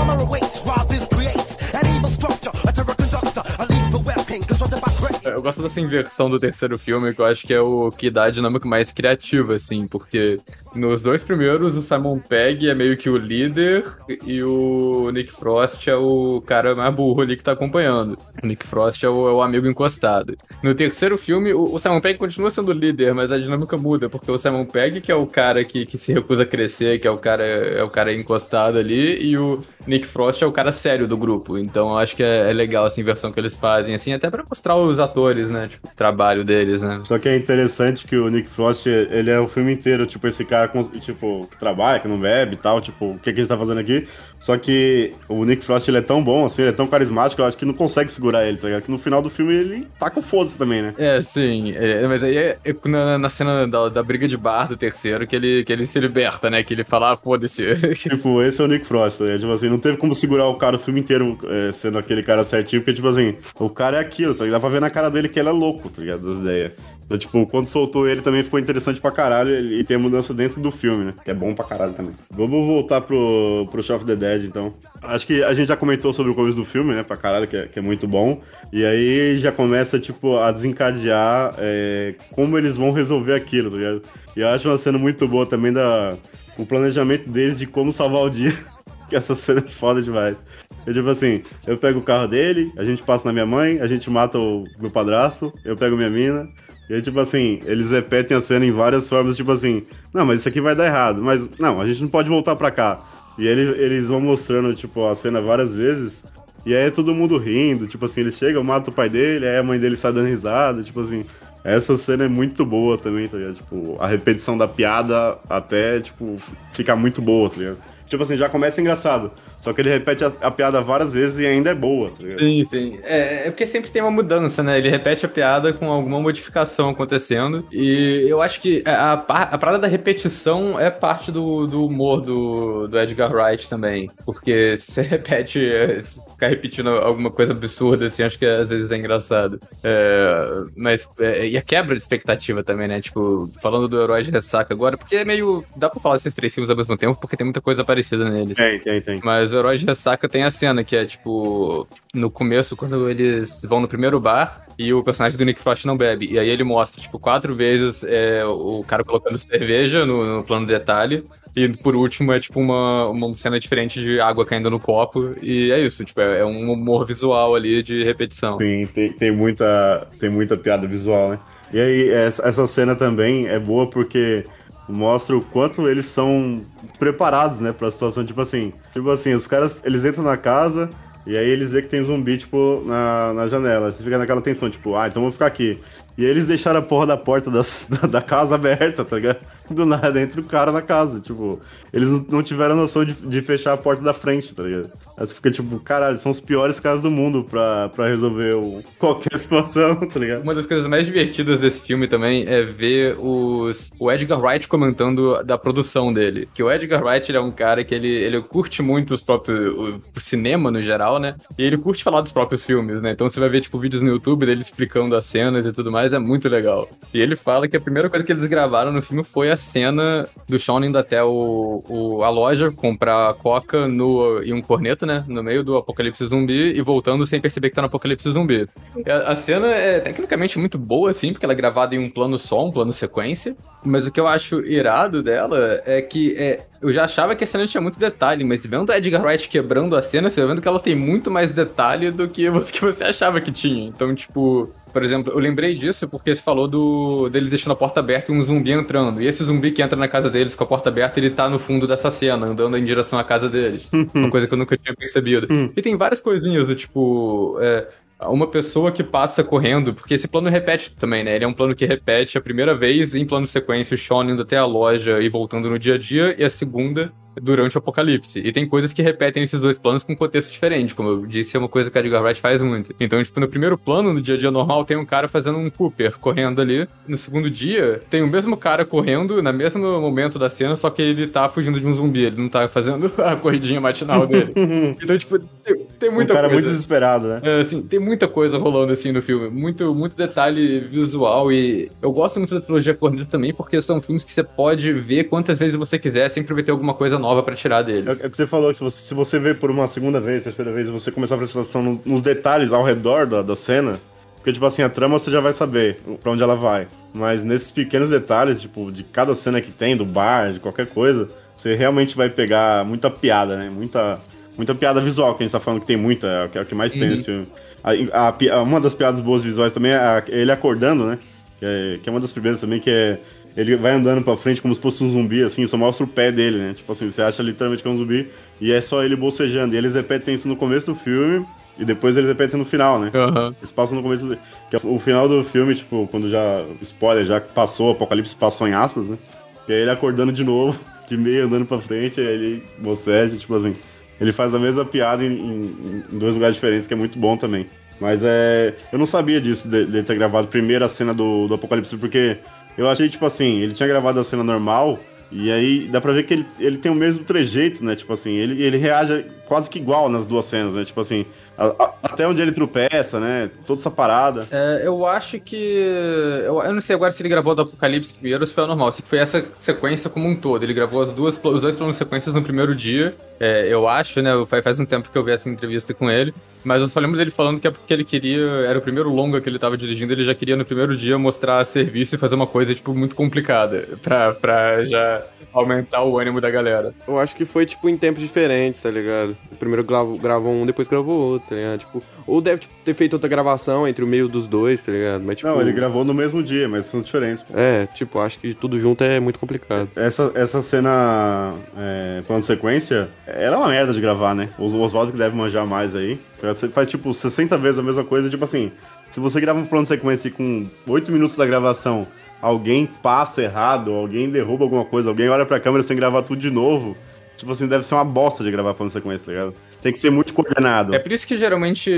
Eu gosto dessa inversão do terceiro filme, que eu acho que é o que dá a dinâmica mais criativa, assim, porque nos dois primeiros o Simon Pegg é meio que o líder e o Nick Frost é o cara mais burro ali que tá acompanhando. O Nick Frost é o, é o amigo encostado. No terceiro filme, o, o Simon Pegg continua sendo o líder, mas a dinâmica muda, porque o Simon Pegg, que é o cara que, que se recusa a crescer, que é o cara é o cara encostado ali, e o Nick Frost é o cara sério do grupo. Então eu acho que é, é legal essa inversão que eles fazem, assim, até pra mostrar os atores, né? Tipo, o trabalho deles, né? Só que é interessante que o Nick Frost, ele é o filme inteiro, tipo, esse cara, tipo, que trabalha, que não bebe e tal, tipo, o que, que a gente tá fazendo aqui? Só que o Nick Frost, ele é tão bom, assim, ele é tão carismático, eu acho que não consegue segurar ele, tá ligado? Que no final do filme ele tá com foda-se também, né? É, sim. é, mas aí é, é na, na cena da, da briga de bar do terceiro que ele, que ele se liberta, né? Que ele fala, ah, foda-se. <laughs> Tipo, esse é o Nick Frost, né? Tipo assim, não teve como segurar o cara o filme inteiro é, sendo aquele cara certinho, porque, tipo assim, o cara é aquilo, tá ligado? Dá pra ver na cara dele que ele é louco, tá ligado? Das ideias. Então, tipo, quando soltou ele também ficou interessante pra caralho e e tem a mudança dentro do filme, né? Que é bom pra caralho também. Vamos voltar pro, pro Shaun of the Dead, então. Acho que a gente já comentou sobre o começo do filme, né? Pra caralho, que é, que é muito bom. E aí já começa, tipo, a desencadear é, como eles vão resolver aquilo, tá ligado? E eu acho uma cena muito boa também da... O planejamento deles de como salvar o dia. <laughs> que essa cena é foda demais. Eu, tipo assim, eu pego o carro dele, a gente passa na minha mãe, a gente mata o meu padrasto, eu pego minha mina. E aí, tipo assim, eles repetem a cena em várias formas, tipo assim, não, mas isso aqui vai dar errado, mas não, a gente não pode voltar pra cá. E ele, eles vão mostrando, tipo, a cena várias vezes, e aí é todo mundo rindo, tipo assim, ele chega, mata o pai dele, aí a mãe dele sai dando risada, tipo assim. Essa cena é muito boa também, tá ligado? Tipo, a repetição da piada até, tipo, ficar muito boa, tá ligado? Tipo assim, já começa engraçado. Só que ele repete a, a piada várias vezes e ainda é boa, tá ligado? Sim, sim. É, é porque sempre tem uma mudança, né? Ele repete a piada com alguma modificação acontecendo. E eu acho que a, a, par- a parada da repetição é parte do, do humor do, do Edgar Wright também. Porque <laughs> se repete, é, ficar repetindo alguma coisa absurda, assim, acho que às vezes é engraçado. É, mas, é, e a quebra de expectativa também, né? Tipo, falando do Herói de Ressaca agora, porque é meio. Dá pra falar esses três filmes ao mesmo tempo, porque tem muita coisa parecida neles. Tem, tem, tem. Mas o Herói de Ressaca tem a cena que é, tipo, no começo, quando eles vão no primeiro bar e o personagem do Nick Frost não bebe. E aí ele mostra, tipo, quatro vezes é, o cara colocando cerveja no, no plano de detalhe. E por último é, tipo, uma, uma cena diferente de água caindo no copo. E é isso, tipo, é, é um humor visual ali de repetição. Sim, tem, tem, muita, tem muita piada visual, né? E aí, essa, essa cena também é boa porque mostra o quanto eles são despreparados, né, pra situação, tipo assim, tipo assim, os caras, eles entram na casa e aí eles veem que tem zumbi, tipo, na, na janela, você fica naquela tensão, tipo, ah, então vamos ficar aqui. E aí eles deixaram a porra da porta das- <laughs> da, da casa aberta, tá ligado? <laughs> Do nada entra o cara na casa, tipo, eles não- tiveram noção de, de fechar a porta da frente, tá ligado? Aí você fica tipo, caralho, são os piores caras do mundo pra, pra resolver o- <laughs> qualquer situação, tá ligado? Uma das coisas mais divertidas desse filme também é ver os, o Edgar Wright comentando da produção dele. Que o Edgar Wright ele é um cara que ele, ele curte muito os próprios, o, o cinema no geral, né? E ele curte falar dos próprios filmes, né? Então você vai ver, tipo, vídeos no YouTube dele explicando as cenas e tudo mais, é muito legal. E ele fala que a primeira coisa que eles gravaram no filme foi a cena do Sean indo até o, o- a loja comprar coca no, e um corneto, né? No meio do apocalipse zumbi e voltando sem perceber que tá no apocalipse zumbi. A, a cena é tecnicamente muito boa, assim, porque ela é gravada em um plano só, um plano sequência. Mas o que eu acho irado dela é que é, eu já achava que a cena tinha muito detalhe, mas vendo a Edgar Wright quebrando a cena, você vai vendo que ela tem muito mais detalhe do que você, <laughs> que você achava que tinha. Então, tipo, por exemplo, eu lembrei disso porque você falou do deles deixando a porta aberta e um zumbi entrando. E esse zumbi que entra na casa deles com a porta aberta, ele tá no fundo dessa cena, andando em direção à casa deles. <laughs> Uma coisa que eu nunca tinha percebido. E tem várias coisinhas do tipo. é, uma pessoa que passa correndo, porque esse plano repete também, né? Ele é um plano que repete a primeira vez em plano sequência, o Sean indo até a loja e voltando no dia a dia, e a segunda durante o apocalipse. E tem coisas que repetem esses dois planos com contexto diferente, como eu disse, é uma coisa que a Edgar Wright faz muito. Então, tipo, no primeiro plano, no dia a dia normal, tem um cara fazendo um Cooper correndo ali. No segundo dia, tem o mesmo cara correndo no mesmo momento da cena, só que ele tá fugindo de um zumbi, ele não tá fazendo <laughs> a corridinha matinal dele. <laughs> então, tipo, tem, tem Um muita cara coisa. muito desesperado, né? É, assim, tem muita coisa rolando assim no filme, muito, muito detalhe visual e eu gosto muito da trilogia Cornetto também porque são filmes que você pode ver quantas vezes você quiser, sempre vai ter alguma coisa nova pra tirar É, deles. é o que você falou, que se você, se você ver por uma segunda vez, terceira vez, você começar a prestar atenção no- nos detalhes ao redor da, da cena, porque, tipo assim, a trama você já vai saber pra onde ela vai. Mas nesses pequenos detalhes, tipo, de cada cena que tem, do bar, de qualquer coisa, você realmente vai pegar muita piada, né? Muita, muita piada visual, que a gente tá falando que tem muita, é o que, é o que mais tem nesse filme. A- a a- uma das piadas boas visuais também é a- ele acordando, né? Que é, que é uma das primeiras também, que é. Ele vai andando pra frente como se fosse um zumbi, assim, só mostra o pé dele, né? Tipo assim, você acha literalmente que é um zumbi e é só ele bocejando. E eles repetem isso no começo do filme e depois eles repetem no final, né? Aham. Eles passam no começo. Do... Que é o final do filme, tipo, quando já. Spoiler, já passou, o apocalipse passou em aspas, né? E aí ele acordando de novo, <laughs> de meio andando pra frente, aí ele boceja, tipo assim. Ele faz a mesma piada em, em- em dois lugares diferentes, que é muito bom também. Mas é. Eu não sabia disso, de- dele ter gravado primeiro a cena do, do Apocalipse, porque eu achei, tipo assim, ele tinha gravado a cena normal, e aí dá pra ver que ele, ele tem o mesmo trejeito, né? Tipo assim, ele, ele reage quase que igual nas duas cenas, né? Tipo assim, a- a- até onde ele tropeça, né? Toda essa parada. É, eu acho que. Eu, eu não sei agora se ele gravou do Apocalipse primeiro ou se foi normal. Se foi essa sequência como um todo. Ele gravou as duas, os dois planos sequências no primeiro dia. É, eu acho, né? Faz, faz um tempo que eu vi essa entrevista com ele. Mas eu só lembro dele falando que é porque ele queria. Era o primeiro longa que ele tava dirigindo. Ele já queria no primeiro dia mostrar serviço e fazer uma coisa, tipo, muito complicada. Pra, pra já aumentar o ânimo da galera. Eu acho que foi, tipo, em tempos diferentes, tá ligado? Primeiro gravou, gravou um, depois gravou outro, tá ligado? Tipo, ou deve tipo, ter feito outra gravação entre o meio dos dois, tá ligado? Mas, tipo... Não, ele gravou no mesmo dia, mas são diferentes. pô. É, tipo, acho que tudo junto é muito complicado. Essa, essa cena, é, plano de sequência, ela é uma merda de gravar, né? O Oswaldo que deve manjar mais aí. Você faz, tipo, 60 vezes a mesma coisa, tipo assim, se você grava um plano de sequência e com 8 minutos da gravação, alguém passa errado, alguém derruba alguma coisa, alguém olha pra câmera sem gravar tudo de novo, tipo assim, deve ser uma bosta de gravar plano sequência, tá ligado? Tem que ser muito coordenado. É por isso que geralmente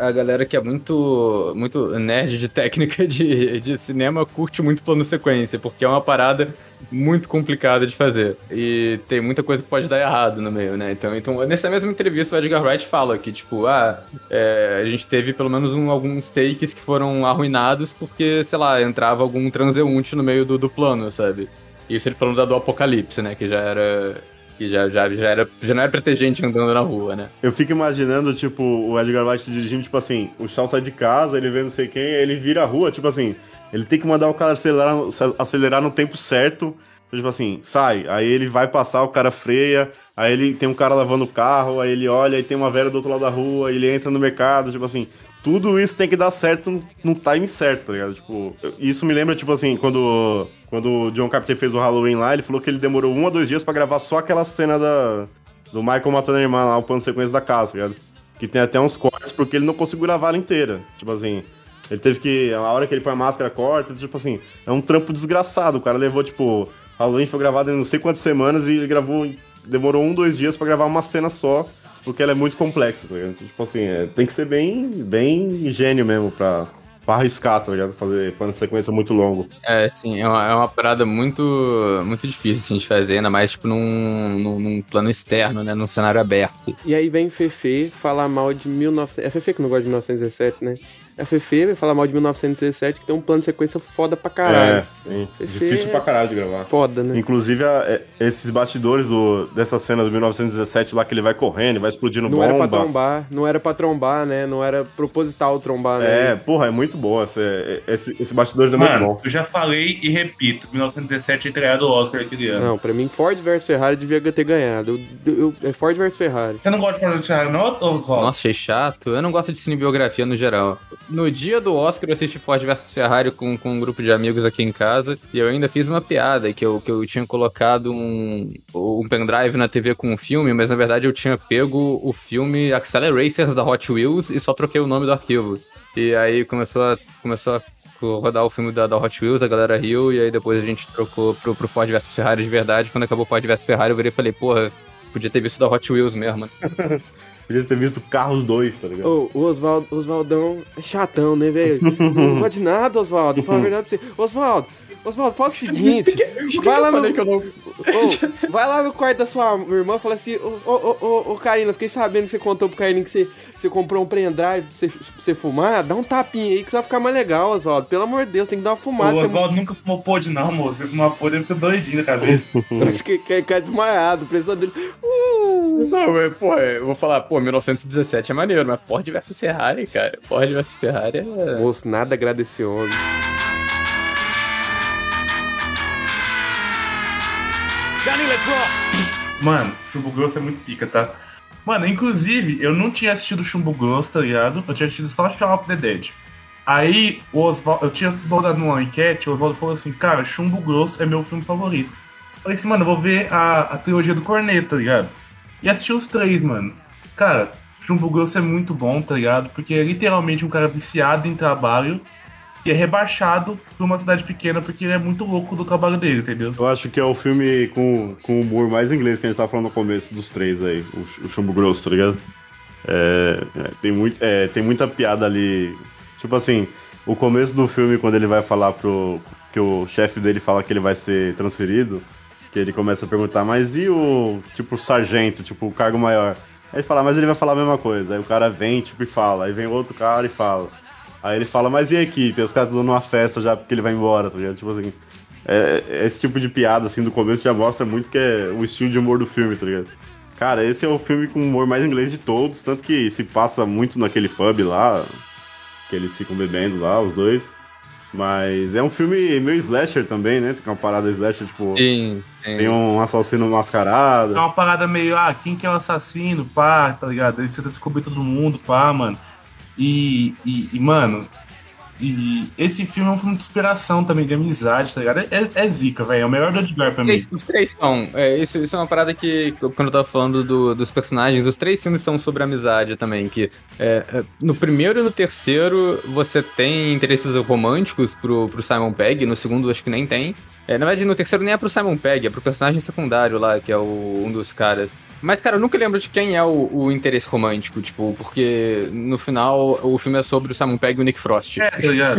a galera que é muito, muito nerd de técnica de, de cinema curte muito plano sequência, porque é uma parada muito complicada de fazer. E tem muita coisa que pode dar errado no meio, né? Então, então nessa mesma entrevista, o Edgar Wright fala que, tipo, ah, é, a gente teve pelo menos um, alguns takes que foram arruinados porque, sei lá, entrava algum transeunte no meio do, do plano, sabe? Isso ele falando da do Apocalipse, né? Que já era. Que já, já, já, era, já não era pra ter gente andando na rua, né? Eu fico imaginando, tipo, o Edgar Wright dirigindo, tipo assim, o Shaw sai de casa, ele vê não sei quem, aí ele vira a rua, tipo assim, ele tem que mandar o cara acelerar, acelerar no tempo certo, tipo assim, sai, aí ele vai passar, o cara freia, aí ele tem um cara lavando o carro, aí ele olha, aí tem uma velha do outro lado da rua, ele entra no mercado, tipo assim, tudo isso tem que dar certo no- time certo, tá ligado? Tipo, isso me lembra, tipo assim, quando, quando o John Carpenter fez o Halloween lá, ele falou que ele demorou um a dois dias pra gravar só aquela cena da, do Michael matando a irmã lá, o plano de sequência da casa, tá ligado? Que tem até uns cortes, porque ele não conseguiu gravar ela inteira. Tipo assim, ele teve que. A hora que ele põe a máscara, corta, tipo assim, é um trampo desgraçado. O cara levou, tipo, Halloween foi gravado em não sei quantas semanas e ele gravou. Demorou um, dois dias pra gravar uma cena só, porque ela é muito complexa, tá ligado? Tipo assim, é, tem que ser bem, bem gênio mesmo pra, pra arriscar, tá ligado? Fazer plano de sequência muito longo. É, sim, é uma, é uma parada muito, muito difícil assim, de fazer, ainda mais tipo num, num, num plano externo, né? Num cenário aberto. E aí vem Fefe falar mal de 1900. É Fefe que não gosta de 1917, né? É Fefe vai falar mal de 1917, que tem um plano de sequência foda pra caralho. É, sim. Fefe difícil é- pra caralho de gravar. Foda, né? Inclusive, a- é, esses bastidores do, dessa cena do 1917 lá que ele vai correndo, vai explodindo Não bomba. era pra trombar, não era pra trombar, né? Não era proposital trombar, né? É, porra, é muito boa. Esse, esse, esse bastidores é muito Mano, bom. eu já falei e repito, 1917 é ganhado o Oscar aquele ano. Não, pra mim Ford versus Ferrari devia ter ganhado. Eu, eu- é Ford versus Ferrari. Eu não gosto de falar de Ferrari, não? Nossa, achei chato. Eu não gosto de cinebiografia no geral. No dia do Oscar, eu assisti Ford vs Ferrari com, com um grupo de amigos aqui em casa. E eu ainda fiz uma piada que eu, que eu tinha colocado um, um pendrive na TV com um filme, mas na verdade eu tinha pego o filme Acceleracers da Hot Wheels e só troquei o nome do arquivo. E aí começou a, começou a rodar o filme da, da Hot Wheels, a galera riu, e aí depois a gente trocou pro, pro Ford vs Ferrari de verdade. Quando acabou Ford vs Ferrari, eu virei e falei, porra, podia ter visto da Hot Wheels mesmo. <laughs> Podia ter visto Carros 2, tá ligado? Ô, o Oswaldo, Oswaldão é chatão, né, velho? Não gosta de nada, Oswaldo. Fala a verdade pra você. Oswaldo, Oswaldo, faz o <laughs> seguinte. vai lá no. Ô, vai lá no quarto da sua irmã e fala assim: Ô, ô, ô, ô, ô, Karina, fiquei sabendo que você contou pro Karina que você, você comprou um pendrive pra você, pra você fumar. Dá um tapinha aí que você vai ficar mais legal, Oswaldo. Pelo amor de Deus, tem que dar uma O fumada. Você Oswaldo nunca fumou podre, não, moço. Ele fumou podre, ele fica doidinho na cabeça. <laughs> Parece que quer ficar desmaiado, precisando dele. Uh. Não, mas, pô, eu vou falar, pô, 1917 é maneiro, mas Ford vs Ferrari, cara. Ford vs Ferrari é. Moço, nada agradeceu homem. Mano, Chumbo Grosso é muito pica, tá? Mano, inclusive, eu não tinha assistido Chumbo Grosso, tá ligado? Eu tinha assistido só Shaun of the Dead. Aí, o Oswaldo, eu tinha mandado numa enquete, o Oswaldo falou assim, cara, Chumbo Grosso é meu filme favorito. Eu falei assim, mano, eu vou ver a, a trilogia do Corneto, tá ligado? E assisti os três, mano. Cara, Chumbo Grosso é muito bom, tá ligado? Porque é literalmente um cara viciado em trabalho e é rebaixado pra uma cidade pequena porque ele é muito louco do trabalho dele, entendeu? Eu acho que é o filme com, com humor mais inglês que a gente tava falando no começo dos três aí, o, o Chumbo Grosso, tá ligado? É, é, tem, muito, é, tem muita piada ali. Tipo assim, o começo do filme, quando ele vai falar pro. que o chefe dele fala que ele vai ser transferido, que ele começa a perguntar, mas e o tipo sargento, tipo, o cargo maior? Aí ele fala, mas ele vai falar a mesma coisa. Aí o cara vem, tipo, e fala. Aí vem outro cara e fala. Aí ele fala, mas e a equipe? Aí os caras estão dando uma festa já porque ele vai embora, tá ligado? Tipo assim. É, é esse tipo de piada, assim, do começo já mostra muito que é o estilo de humor do filme, tá ligado? Cara, esse é o filme com o humor mais inglês de todos, tanto que se passa muito naquele pub lá, que eles ficam bebendo lá, os dois. Mas é um filme meio slasher também, né? Tem uma parada slasher, tipo, Sim, sim. tem um assassino mascarado. É uma parada meio, ah, quem que é o assassino, pá, tá ligado? Ele tenta descobrir todo mundo, pá, mano. E, e, e, mano, e esse filme é um filme de inspiração também, de amizade, tá ligado? É, é, é zica, velho. É o melhor do Edgar pra mim. Os três são. É, isso, isso é uma parada que, quando eu tava falando do- dos personagens, os três filmes são sobre amizade também. Que é, é, no primeiro e no terceiro você tem interesses românticos pro, pro Simon Pegg, no segundo acho que nem tem. É, na verdade, no terceiro nem é pro Simon Pegg, é pro personagem secundário lá, que é o, um dos caras. Mas, cara, eu nunca lembro de quem é o, o interesse romântico, tipo, porque no final o filme é sobre o Simon Pegg e o Nick Frost. É?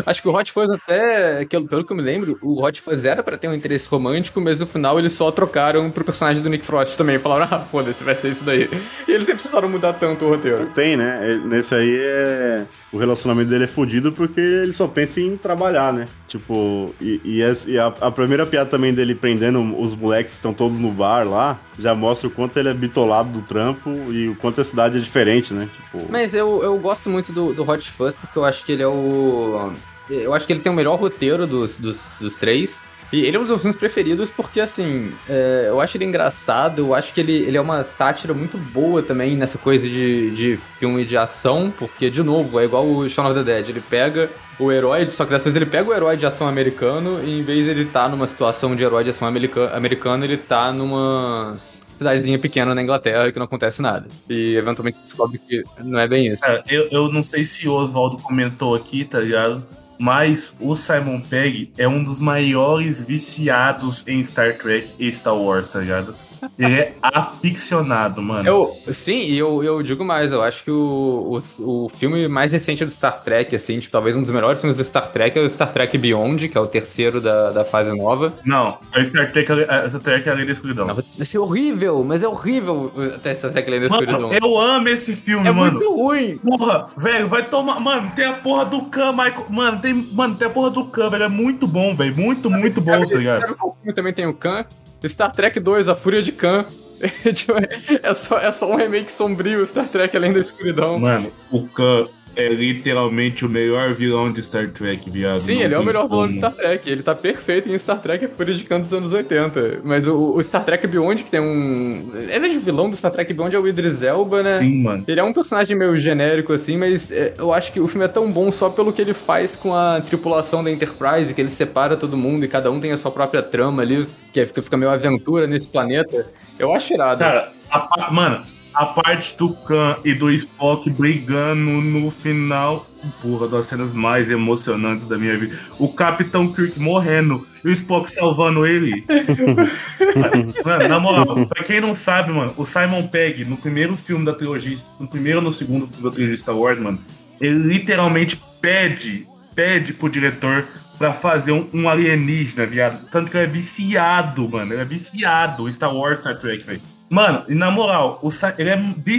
Acho que o Hot Fuzz até, pelo que eu me lembro, o Hot Fuzz era pra ter um interesse romântico, mas no final eles só trocaram pro personagem do Nick Frost também. Falaram, ah, foda-se, vai ser isso daí. E eles nem precisaram mudar tanto o roteiro. Tem, né? Nesse aí é. O relacionamento dele é fodido porque ele só pensa em trabalhar, né? Tipo, e, e as- e a, a primeira piada também dele prendendo os moleques que estão todos no bar lá já mostra o quanto ele é bitolado do trampo e o quanto a cidade é diferente, né? Tipo. Mas eu, eu gosto muito do, do Hot Fuzz porque eu acho que ele é o. Eu acho que ele tem o melhor roteiro dos, dos, dos três. E ele é um dos meus filmes preferidos porque, assim, é, eu acho ele engraçado, eu acho que ele, ele é uma sátira muito boa também nessa coisa de, de filme de ação, porque, de novo, é igual o Shaun of the Dead, ele pega o herói, só que dessa vez ele pega o herói de ação americano e em vez de ele estar numa situação de herói de ação america- americano, ele tá numa cidadezinha pequena na Inglaterra que não acontece nada. E eventualmente descobre que não é bem isso. Cara, eu, eu não sei se o Oswaldo comentou aqui, tá ligado? Mas o Simon Pegg é um dos maiores viciados em Star Trek e Star Wars, tá ligado? Ele é aficionado, mano. Eu, sim, e eu, eu digo mais, eu acho que o, o, o filme mais recente do Star Trek, assim, tipo, talvez um dos melhores filmes do Star Trek é o Star Trek Beyond, que é o terceiro da, da fase nova. Não, a Star Trek, a Star Trek é a Lei da Escuridão. Não, vai ser horrível, mas é horrível até Star Trek Além da Escuridão. Mano, eu amo esse filme, É mano. muito ruim. Porra, velho, vai tomar. Mano, tem a porra do Khan, Michael. Mano, tem, mano, tem a porra do Khan, velho. É muito bom, velho. Muito, muito bom, tá ligado? Sabe qual filme também tem o Khan? Star Trek 2, A Fúria de Khan. <laughs> Tipo, é, só, é só um remake sombrio, Star Trek Além da Escuridão. Mano, o Khan é literalmente o melhor vilão de Star Trek, viado. Sim, ele é o melhor vilão de como. Star Trek. Ele tá perfeito em Star Trek, Fúria de Khan dos anos 80. Mas o, o Star Trek Beyond, que tem um. Ele é o vilão do Star Trek Beyond, é o Idris Elba, né? Sim, mano. Ele é um personagem meio genérico, assim, mas é, eu acho que o filme é tão bom só pelo que ele faz com a tripulação da Enterprise, que ele separa todo mundo e cada um tem a sua própria trama ali, que é- fica, fica meio aventura nesse planeta. Eu acho irado. Cara, a mano, a parte do Khan e do Spock brigando no final. Porra, das cenas mais emocionantes da minha vida. O Capitão Kirk morrendo e o Spock salvando ele. <laughs> mano, na moral, pra quem não sabe, mano, o Simon Pegg, no primeiro filme da trilogia, no primeiro ou no segundo filme da trilogia Star Wars, mano, ele literalmente pede, pede pro diretor pra fazer um, um alienígena, viado. Tanto que ele é viciado, mano. Ele é viciado em Star Wars, Star Trek, velho. Mano, e na moral, o Sa- ele é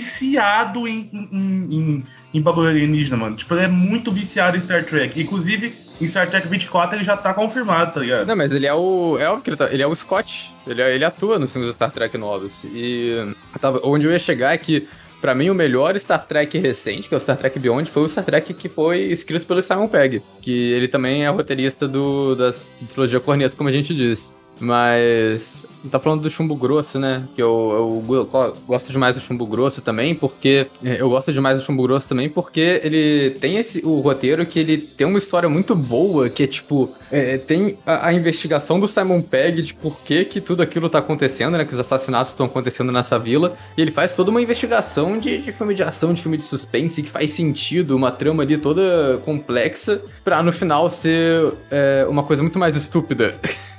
viciado em, em, em, em bagulho alienígena, mano. Tipo, ele é muito viciado em Star Trek. Inclusive, em Star Trek 24 ele já tá confirmado, tá ligado? Não, mas ele é o. É óbvio que ele, tá, ele é o Scott. Ele, é- ele atua nos filmes do Star Trek novos. E tava- onde eu ia chegar é que, pra mim, o melhor Star Trek recente, que é o Star Trek Beyond, foi o Star Trek que foi escrito pelo Simon Pegg. Que ele também é roteirista do, da trilogia Corneto, como a gente disse. Mas. Tá falando do chumbo grosso, né? Que eu, eu go- gosto demais do chumbo grosso também, porque. é, Eu gosto demais do chumbo grosso também, porque ele tem esse, o roteiro que ele tem uma história muito boa, que é tipo. é, tem a, a investigação do Simon Pegg de por que, que tudo aquilo tá acontecendo, né? Que os assassinatos estão acontecendo nessa vila. E ele faz toda uma investigação de, de filme de ação, de filme de suspense, que faz sentido, uma trama ali toda complexa, pra no final ser é, uma coisa muito mais estúpida. <laughs>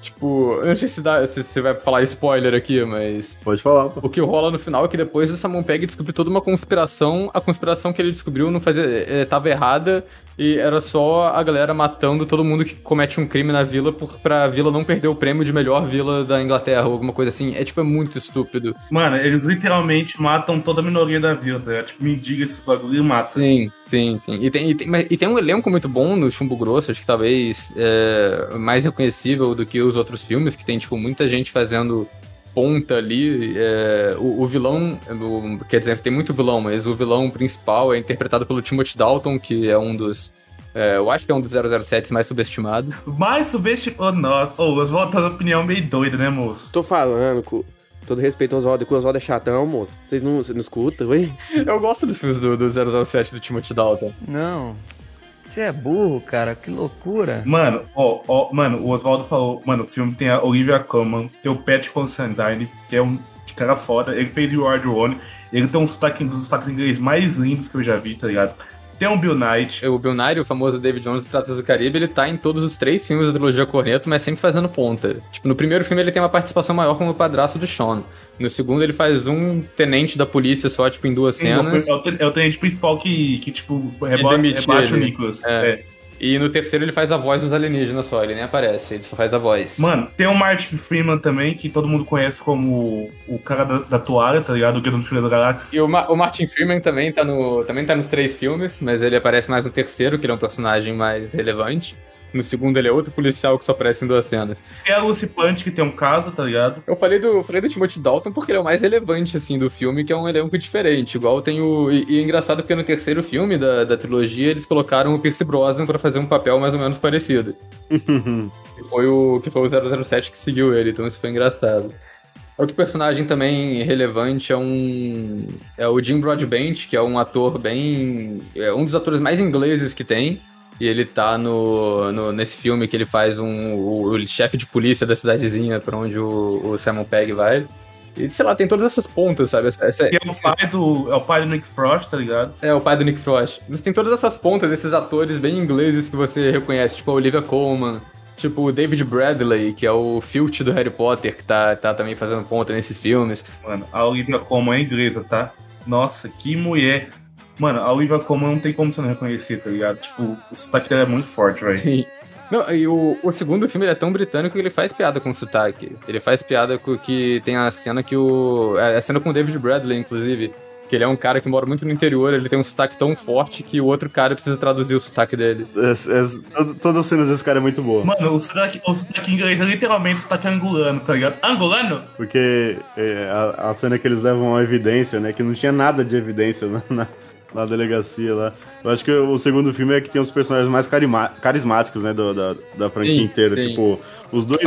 Tipo, eu não sei se, dá, se você vai falar spoiler aqui, mas. Pode falar, pô. O que rola no final é que depois o Simon Pegg descobriu toda uma conspiração. A conspiração que ele descobriu não fazia. eh, tava errada. E era só a galera matando todo mundo que comete um crime na vila por, pra vila não perder o prêmio de melhor vila da Inglaterra ou alguma coisa assim. É tipo, é muito estúpido. Mano, eles literalmente matam toda a minoria da vila, tá? Tipo, mendiga esses bagulho e mata. Sim, sim, sim. E tem, e tem, mas- e tem um elenco muito bom no Chumbo Grosso, acho que talvez é, mais reconhecível do que os outros filmes, que tem, tipo, muita gente fazendo ponta ali. é, o, o vilão, o- quer dizer, tem muito vilão, mas o vilão principal é interpretado pelo Timothy Dalton, que é um dos. é, eu acho que é um dos 007 mais subestimados. Mais subestimado. Oh, nossa. Ô, as voltas opinião meio doida, né, moço? Tô falando, com todo respeito ao Oswaldo, que o Oswaldo é chatão, moço. Vocês não, vocês não escutam, ui? Eu gosto dos filmes do, do 007 do Timothy Dalton. Não. Você é burro, cara. Que loucura. Mano, ó, ó, mano, o Oswaldo falou, mano, o filme tem a Olivia Colman, tem o Pat Constantine, que é um cara foda, ele fez o Ward One, ele tem um sotaque um dos sotaques inglês mais lindos que eu já vi, tá ligado? tem um Bill Knight. O Bill Nye, o famoso David Jones dos Piratas do Caribe, ele tá em todos os três filmes da trilogia Corneto, mas sempre fazendo ponta. Tipo, no primeiro filme ele tem uma participação maior como o padrasto do Sean. No segundo ele faz um tenente da polícia só, tipo, em duas cenas. É o, é o tenente principal que, que tipo, demite rebate o. Nicholas. É. É. E no terceiro ele faz a voz dos alienígenas só, ele nem aparece, ele só faz a voz. Mano, tem o Martin Freeman também, que todo mundo conhece como o cara da, da toalha, tá ligado? O do Filho da Galáxia. E o, Ma- o Martin Freeman também tá, no, também tá nos três filmes, mas ele aparece mais no terceiro, que ele é um personagem mais relevante. No segundo ele é outro policial que só aparece em duas cenas. Tem a Lucy Punch, que tem um caso, tá ligado? Eu falei do, eu falei do Timothy Dalton porque ele é o mais relevante, assim, do filme, que é um elenco diferente. Igual tem o... E, e é engraçado porque no terceiro filme da, da trilogia eles colocaram o Pierce Brosnan pra fazer um papel mais ou menos parecido. <laughs> Que foi o, que foi o 007 que seguiu ele, então isso foi engraçado. Outro personagem também relevante é um. É o Jim Broadbent, que é um ator bem. É um dos atores mais ingleses que tem. E ele tá no, no- nesse filme que ele faz um, o, o chefe de polícia da cidadezinha pra onde o, o Simon Pegg vai. E sei lá, tem todas essas pontas, sabe? Essa- essa- é o pai do, é o pai do Nick Frost, tá ligado? é, o pai do Nick Frost. Mas tem todas essas pontas desses atores bem ingleses que você reconhece, tipo a Olivia Colman, tipo o David Bradley, que é o Filch do Harry Potter, que tá, tá também fazendo ponta nesses filmes. Mano, a Olivia Colman é inglesa, tá? Nossa, que mulher. Mano, a Olivia Colman não tem como você não reconhecer, tá ligado? Tipo, o sotaque dela é muito forte, velho. Sim. Não, e o, o segundo filme ele é tão britânico que ele faz piada com o sotaque. Ele faz piada com que tem a cena que o. é A cena com o David Bradley, inclusive. Que ele é um cara que mora muito no interior, ele tem um sotaque tão forte que o outro cara precisa traduzir o sotaque dele. É- é- todas as cenas desse cara é muito boa. Mano, o sotaque, o sotaque inglês é literalmente o sotaque angolano, tá ligado? Angolano? Porque é, a, a cena que eles levam a evidência, né? Que não tinha nada de evidência na, na, na delegacia lá. Eu acho que o segundo filme é que tem os personagens mais carismáticos, né? do- da, da franquia Sim, inteira. sim. Tipo, os dois.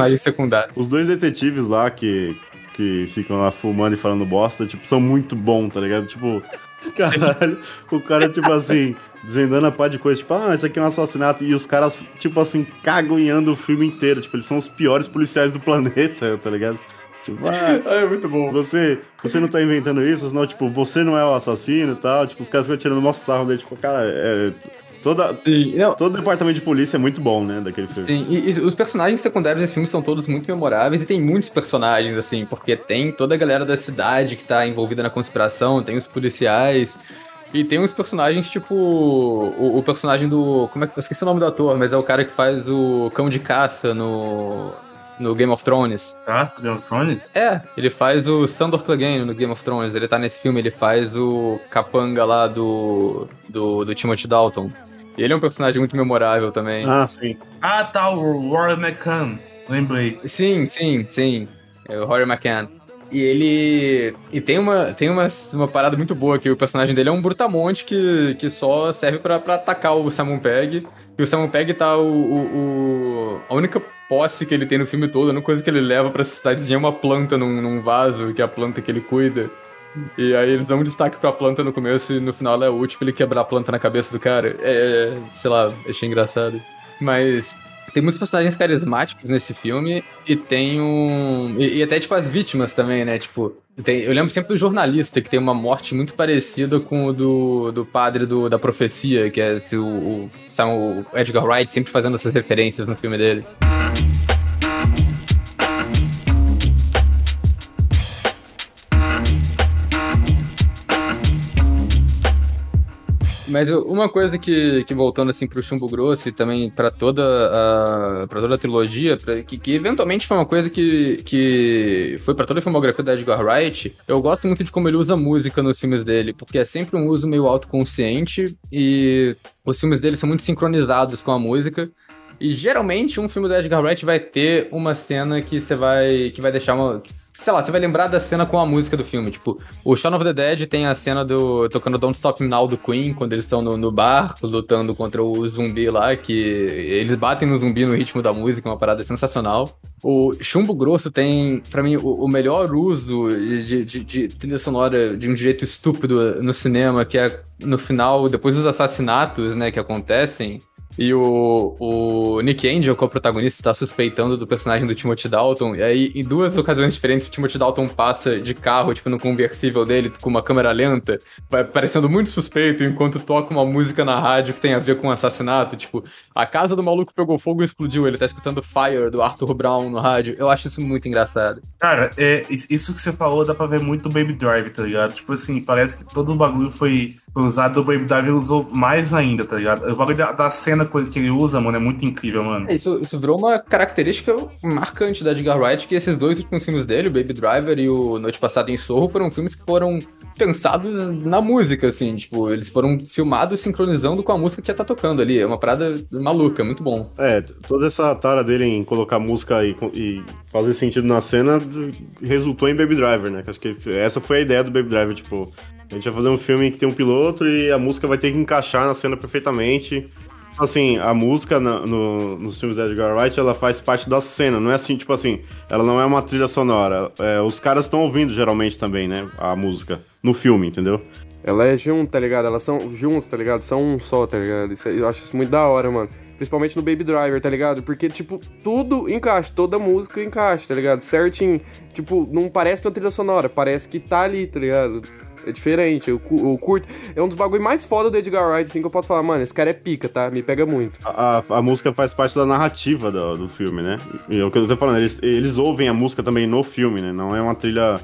Os dois detetives lá que, que ficam lá fumando e falando bosta, tipo, são muito bons, tá ligado? Tipo, <laughs> caralho, o cara, tipo assim, desvendando a pá de coisa, tipo, ah, isso aqui é um assassinato. E os caras, tipo assim, cagunhando o filme inteiro. Tipo, eles são os piores policiais do planeta, <laughs> tá ligado? Tipo, <laughs> ah, É muito bom. você, você não tá inventando isso, senão, tipo, você não é o assassino e tal. Tipo, os caras ficam tirando o nosso sarro dele, tipo, cara, é. Toda, Sim, todo departamento de polícia é muito bom, né, daquele filme. Sim, e, e os personagens secundários desse filme são todos muito memoráveis e tem muitos personagens, assim, porque tem toda a galera da cidade que tá envolvida na conspiração, tem os policiais, e tem uns personagens tipo. O, o personagem do. Como é que. Eu esqueci o nome do ator, mas é o cara que faz o cão de caça no. No Game of Thrones. Caça, Game of Thrones? É, ele faz o Sandor Clegane no Game of Thrones. Ele tá nesse filme, ele faz o capanga lá do. do, do Timothy Dalton. E ele é um personagem muito memorável também. Ah, sim. Ah, tá, o Rory McCann. Lembrei. Sim, sim, sim. É o Rory McCann. E ele. E tem uma, tem uma, uma parada muito boa que o personagem dele é um brutamonte que, que só serve pra, pra atacar o Simon Pegg. E o Simon Pegg tá o, o, o- A única posse que ele tem no filme todo, a única coisa que ele leva pra cidadezinha é uma planta num, num vaso, que é a planta que ele cuida. E aí eles dão um destaque pra planta no começo e no final ela é útil pra ele quebrar a planta na cabeça do cara. É. sei lá, achei engraçado. Mas tem muitos personagens carismáticos nesse filme e tem um. E, e até, tipo, as vítimas também, né? Tipo, eu lembro sempre do jornalista que tem uma morte muito parecida com o do, do padre do, da profecia, que é esse, o, o, o Edgar Wright sempre fazendo essas referências no filme dele. Mas uma coisa que, que voltando assim pro Chumbo Grosso e também pra toda a para toda a trilogia, pra- que, que eventualmente foi uma coisa que, que foi pra toda a filmografia da Edgar Wright, eu gosto muito de como ele usa música nos filmes dele, porque é sempre um uso meio autoconsciente e os filmes dele são muito sincronizados com a música. E geralmente um filme do Edgar Wright vai ter uma cena que você vai que vai deixar uma sei lá, você vai lembrar da cena com a música do filme. Tipo, o Shaun of the Dead tem a cena do. tocando Don't Stop Me Now do Queen, quando eles estão no, no bar lutando contra o zumbi lá, que eles batem no zumbi no ritmo da música, uma parada sensacional. O Chumbo Grosso tem, pra mim, o, o melhor uso de, de, de trilha sonora de um jeito estúpido no cinema, que é no final, depois dos assassinatos, né, que acontecem. E o, o Nick Angel, que é o protagonista, tá suspeitando do personagem do Timothy Dalton. E aí, em duas ocasiões diferentes, o Timothy Dalton passa de carro, tipo, no conversível dele, com uma câmera lenta, pa- parecendo muito suspeito, enquanto toca uma música na rádio que tem a ver com um assassinato. Tipo, a casa do maluco pegou fogo e explodiu. Ele tá escutando Fire do Arthur Brown no rádio. Eu acho isso muito engraçado. Cara, é, is- isso que você falou dá pra ver muito Baby Drive, tá ligado? Tipo assim, parece que todo o bagulho foi usado, o Baby Drive usou mais ainda, tá ligado? O bagulho da, da cena que ele usa, mano, é muito incrível, mano. É, Isso, isso virou uma característica marcante da Edgar Wright, que esses dois últimos filmes dele, o Baby Driver e o Noite Passada em Sorro, foram filmes que foram pensados na música, assim, tipo, eles foram filmados sincronizando com a música que ia tá tocando ali. É uma parada maluca, muito bom. É, toda essa tara dele em colocar música e, e fazer sentido na cena resultou em Baby Driver, né? Que Acho que essa foi a ideia do Baby Driver, tipo, a gente vai fazer um filme que tem um piloto e a música vai ter que encaixar na cena perfeitamente. Assim, a música na- no, nos filmes da Edgar Wright, ela faz parte da cena, não é assim, tipo assim, ela não é uma trilha sonora. É, os caras estão ouvindo geralmente também, né, a música, no filme, entendeu? Ela é junto, tá ligado? Elas são juntos, tá ligado? São um só, tá ligado? Isso eu acho isso muito da hora, mano. Principalmente no Baby Driver, tá ligado? Porque, tipo, tudo encaixa, toda música encaixa, tá ligado? Certinho. Tipo, não parece uma trilha sonora, parece que tá ali, tá ligado? É diferente, eu, eu curto. É um dos bagulho mais foda do Edgar Wright, assim, que eu posso falar, mano, esse cara é pica, tá? Me pega muito. A, a- a música faz parte da narrativa do, do filme, né? E é o que eu tô falando, eles, eles ouvem a música também no filme, né? Não é uma trilha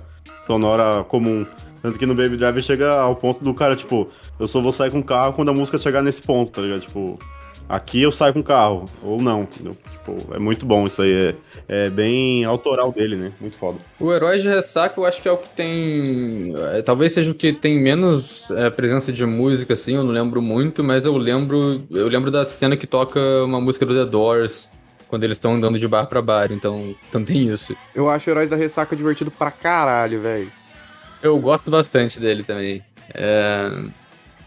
sonora comum. Tanto que no Baby Driver chega ao ponto do cara, tipo, eu só vou sair com o carro quando a música chegar nesse ponto, tá ligado? Tipo, aqui eu saio com o carro, ou não, entendeu? Tipo, é muito bom isso aí, é, é bem autoral dele, né? Muito foda. O Herói de Ressaca eu acho que é o que tem. é, talvez seja o que tem menos é, presença de música, assim, eu não lembro muito, mas eu lembro. Eu lembro da cena que toca uma música do The Doors. Quando eles estão andando de bar pra bar, então, então tem isso. Eu acho o Heróis da Ressaca divertido pra caralho, velho. Eu gosto bastante dele também. É,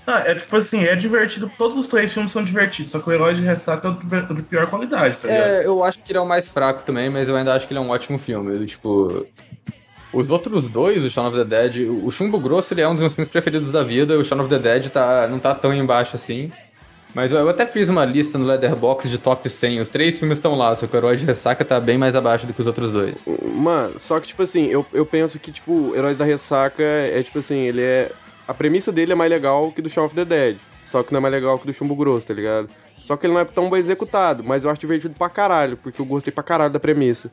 Ah, é tipo assim, é divertido, todos os três filmes são divertidos, só que o Herói de Ressaca é o de de pior qualidade, tá ligado? É, eu acho que ele é o mais fraco também, mas eu ainda acho que ele é um ótimo filme. Ele, tipo. Os outros dois, o Shaun of the Dead, o Chumbo Grosso ele é um dos meus filmes preferidos da vida, o Shaun of the Dead tá, não tá tão embaixo assim. Mas eu, eu até fiz uma lista no Leatherbox de top 100, os três filmes estão lá, só que o Herói de Ressaca tá bem mais abaixo do que os outros dois. Mano, só que, tipo assim, eu, eu penso que, tipo, Heróis da Ressaca é, tipo assim, ele é. A premissa dele é mais legal que do Shaun of the Dead. Só que não é mais legal que do Chumbo Grosso, tá ligado? Só que ele não é tão bem executado, mas eu acho divertido pra caralho, porque eu gostei pra caralho da premissa.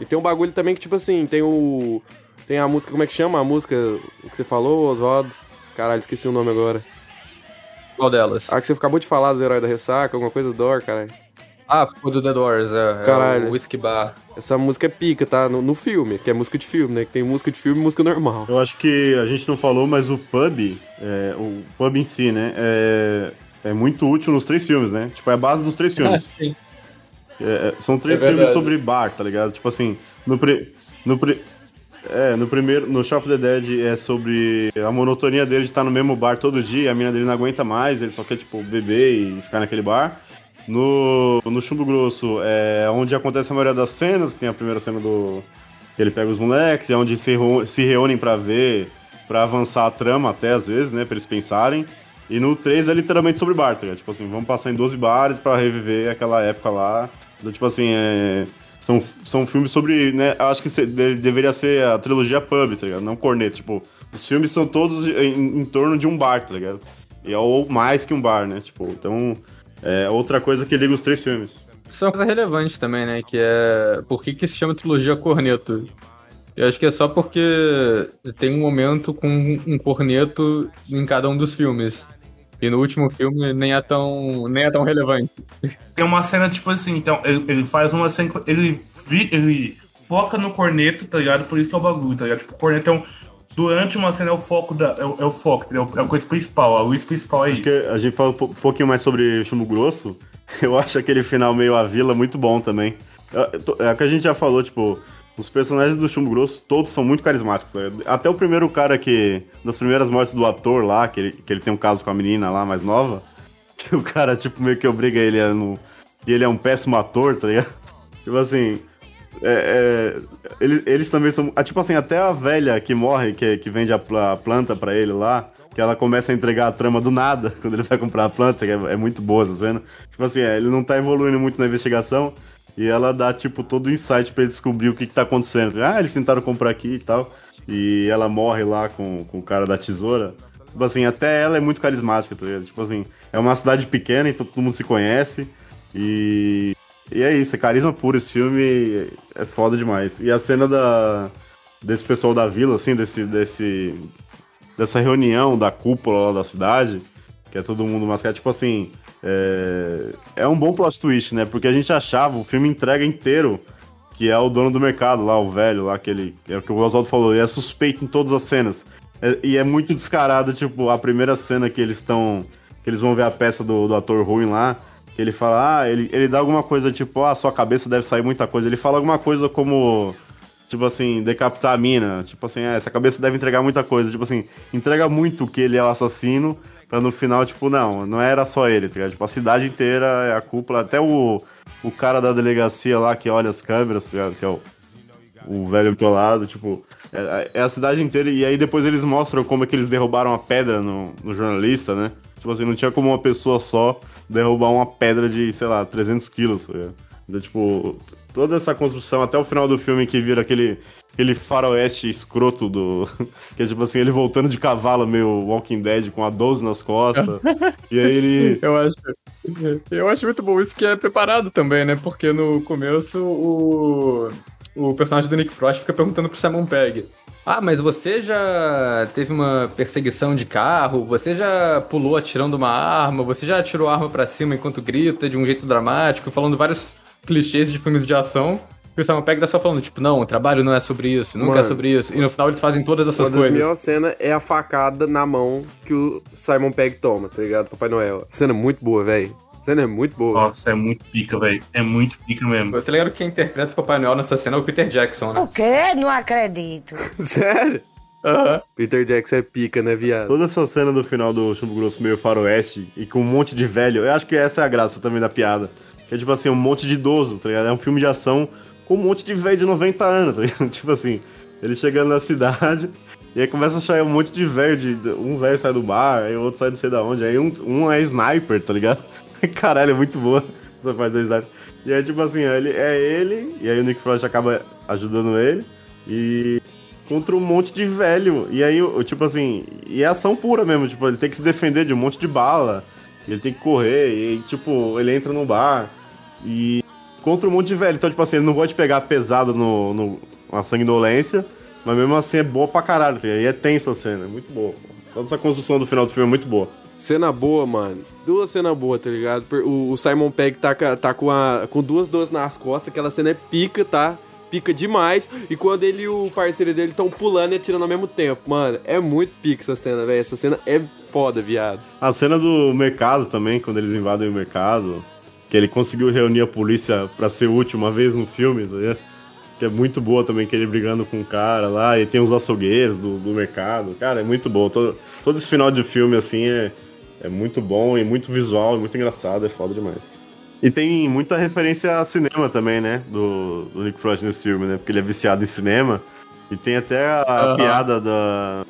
E tem um bagulho também que, tipo assim, tem o. Tem a música, como é que chama? A música o que você falou, Oswaldo? Caralho, esqueci o nome agora. Qual delas? Ah, que você acabou de falar do Herói da Ressaca, alguma coisa do Dor, caralho. Ah, foi do The Doors, é, é Caralho. o Whiskey Bar. Essa música é pica, tá? No, no filme, que é música de filme, né? Que tem música de filme e música normal. Eu acho que a gente não falou, mas o pub, é, o pub em si, né, é, é muito útil nos três filmes, né? Tipo, é a base dos três <laughs> filmes. sim. É, é, são três É filmes sobre bar, tá ligado? Tipo assim, no, pri- no, pri- é, no primeiro, no Shaun of the Dead é sobre a monotonia dele de estar no mesmo bar todo dia, a mina dele não aguenta mais, ele só quer, tipo, beber e ficar naquele bar. No, no Chumbo Grosso é onde acontece a maioria das cenas, que tem a primeira cena do... que ele pega os moleques, é onde se, se reúnem pra ver, pra avançar a trama até, às vezes, né, pra eles pensarem. E no 3 é literalmente sobre bar, tá? Tipo assim, vamos passar em 12 bares pra reviver aquela época lá. Do, tipo assim, é... São, são filmes sobre, né? Acho que se- de- deveria ser a trilogia pub, tá ligado? Não corneto. Tipo, os filmes são todos em, em torno de um bar, tá ligado? E, ou mais que um bar, né? Tipo, então... É outra coisa que liga os três filmes. Isso é uma coisa relevante também, né? Que é. Por que, que se chama trilogia corneto? Eu acho que é só porque tem um momento com um corneto em cada um dos filmes. E no último filme nem é tão, nem é tão relevante. Tem uma cena, tipo assim, então, ele, ele faz uma cena. Ele, ele foca no corneto, tá ligado? Por isso que é o bagulho, tá ligado? Tipo, o corneto é um. Durante uma cena é o foco da. É o, é o foco, entendeu? É a coisa principal, a luz principal é isso. Acho que a gente fala um po- pouquinho mais sobre Chumbo Grosso. <laughs> Eu acho aquele final meio a vila muito bom também. É, é o que a gente já falou, tipo, os personagens do Chumbo Grosso todos são muito carismáticos. ligado? Até o primeiro cara que. Das primeiras mortes do ator lá, que ele, que ele tem um caso com a menina lá mais nova. <laughs> Que o cara, tipo, meio que obriga ele a não. E ele é um péssimo ator, tá ligado? <laughs> Tipo assim. É, é, eles, eles também são. ah, Tipo assim, até a velha que morre, que, que vende a, a planta pra ele lá. que ela começa a entregar a trama do nada <laughs> quando ele vai comprar a planta, que é, é muito boa essa cena. Tipo assim, é, ele não tá evoluindo muito na investigação e ela dá, tipo, todo o insight pra ele descobrir o que, que tá acontecendo. Ah, eles tentaram comprar aqui e tal. E ela morre lá com, com o cara da tesoura. Tipo assim, até ela é muito carismática, tá ligado? Tipo assim, é uma cidade pequena, então todo mundo se conhece. E. E é isso, é carisma puro esse filme, é foda demais. E a cena da, desse pessoal da vila, assim, desse, desse, dessa reunião da cúpula lá da cidade, que é todo mundo mascarado, tipo assim, é, é um bom plot twist, né? Porque a gente achava, o filme entrega inteiro, que é o dono do mercado lá, o velho lá, aquele, é o que o Oswaldo falou, ele é suspeito em todas as cenas. É- e é muito descarado, tipo, a primeira cena que eles estão, que eles vão ver a peça do, do ator ruim lá, que ele fala, ah, ele, ele dá alguma coisa tipo, ah, sua cabeça deve sair muita coisa. Ele fala alguma coisa como, tipo assim, decapitar a mina. Tipo assim, ah, essa cabeça deve entregar muita coisa. Tipo assim, entrega muito que ele é o assassino, pra no final, tipo, não, não era só ele, tá ligado? Tipo, a cidade inteira é a cúpula, até o, o cara da delegacia lá que olha as câmeras, tá ligado? Que é o, o velho do teu lado, tipo, é, é a cidade inteira. E aí depois eles mostram como é que eles derrubaram a pedra no, no jornalista, né? Tipo assim, não tinha como uma pessoa só derrubar uma pedra de, sei lá, 300 quilos, tá ligado? Então, tipo, toda essa construção até o final do filme que vira aquele, aquele faroeste escroto do. <laughs> Que é tipo assim, ele voltando de cavalo, meio Walking Dead, com a 12 nas costas. <laughs> e aí ele. Eu acho. Eu acho muito bom isso que é preparado também, né? Porque no começo o. O personagem do Nick Frost fica perguntando pro Simon Pegg. Ah, mas você já teve uma perseguição de carro? Você já pulou atirando uma arma? Você já atirou a arma pra cima enquanto grita de um jeito dramático, falando vários clichês de filmes de ação? E o Simon Pegg tá só falando, tipo, não, o trabalho não é sobre isso, nunca é Mano. sobre isso. E no final eles fazem todas essas coisas. melhores cenas é a facada na mão que o Simon Pegg toma, tá ligado? Papai Noel. Cena muito boa, velho. Cena é muito boa. Nossa, é muito pica, velho. É muito pica mesmo. Eu tô ligado que quem interpreta o Papai Noel nessa cena é o Peter Jackson, né? O quê? Não acredito. <laughs> Sério? Aham. Peter Jackson é pica, né, viado? Toda essa cena do final do Chumbo Grosso meio faroeste e com um monte de velho, eu acho que essa é a graça também da piada. Que é tipo assim, um monte de idoso, tá ligado? É um filme de ação com um monte de velho de 90 anos, tá ligado? <laughs> Tipo assim, ele chegando na cidade e aí começa a sair um monte de velho, de, um velho sai do bar, aí o outro sai não sei da onde, aí um, um é sniper, tá ligado? <laughs> Caralho, é muito boa essa parte do sniper. E aí, tipo assim, ele, é ele, e aí o Nick Frost acaba ajudando ele, e contra um monte de velho. E aí, tipo assim, e é ação pura mesmo, tipo, ele tem que se defender de um monte de bala, ele tem que correr, e aí, tipo, ele entra no bar e contra um monte de velho. Então, tipo assim, ele não pode pegar pesado no, no uma sanguinolência, mas mesmo assim é boa pra caralho? E é tensa a cena, é muito boa. Toda essa construção do final do filme é muito boa. Cena boa, mano. Duas cenas boas, tá ligado? O, o Simon Pegg tá, tá com, a, com duas dores nas costas, aquela cena é pica, tá? Pica demais. E quando ele e o parceiro dele estão pulando e atirando ao mesmo tempo. Mano, é muito pica essa cena, velho. Essa cena é foda, viado. A cena do mercado também, quando eles invadem o mercado, que ele conseguiu reunir a polícia pra ser útil uma vez no filme, tá ligado? Que é muito boa também, que ele brigando com o cara lá, e tem os açougueiros do, do mercado. Cara, é muito bom. Todo, todo esse final de filme, assim, é, é muito bom e muito visual, e muito engraçado, é foda demais. E tem muita referência a cinema também, né? Do, do Nick Frost nesse filme, né? Porque ele é viciado em cinema. E tem até a piada da.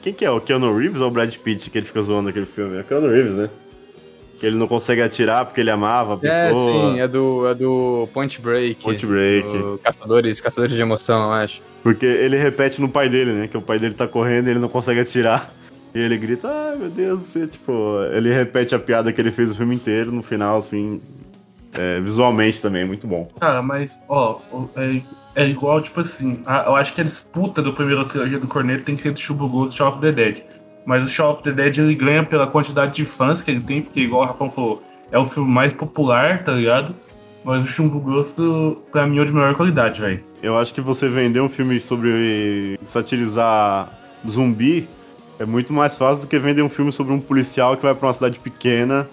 Quem que é? O Keanu Reeves ou o Brad Pitt que ele fica zoando aquele filme? É o Keanu Reeves, né? Que ele não consegue atirar porque ele amava a É, pessoa. sim, é do, é do Point Break. Point Break. do Caçadores, Caçadores de Emoção, eu acho. Porque ele repete no pai dele, né? Que o pai dele tá correndo e ele não consegue atirar. E ele grita, ai meu Deus do céu. Tipo, ele repete a piada que ele fez o filme inteiro no final, assim. é, visualmente também, é muito bom. Cara, mas, ó, é, é igual, tipo assim, a- eu acho que a disputa do primeiro trilogia do Corneto tem que ser do Chubo Gold e of the Dead. Mas o Shaun of the Dead ele ganha pela quantidade de fãs que ele tem, porque, igual o Rafão falou, é o filme mais popular, tá ligado? Mas o Chumbo Grosso, pra mim, é o de melhor qualidade, velho. Eu acho que você vender um filme sobre satirizar zumbi é muito mais fácil do que vender um filme sobre um policial que vai pra uma cidade pequena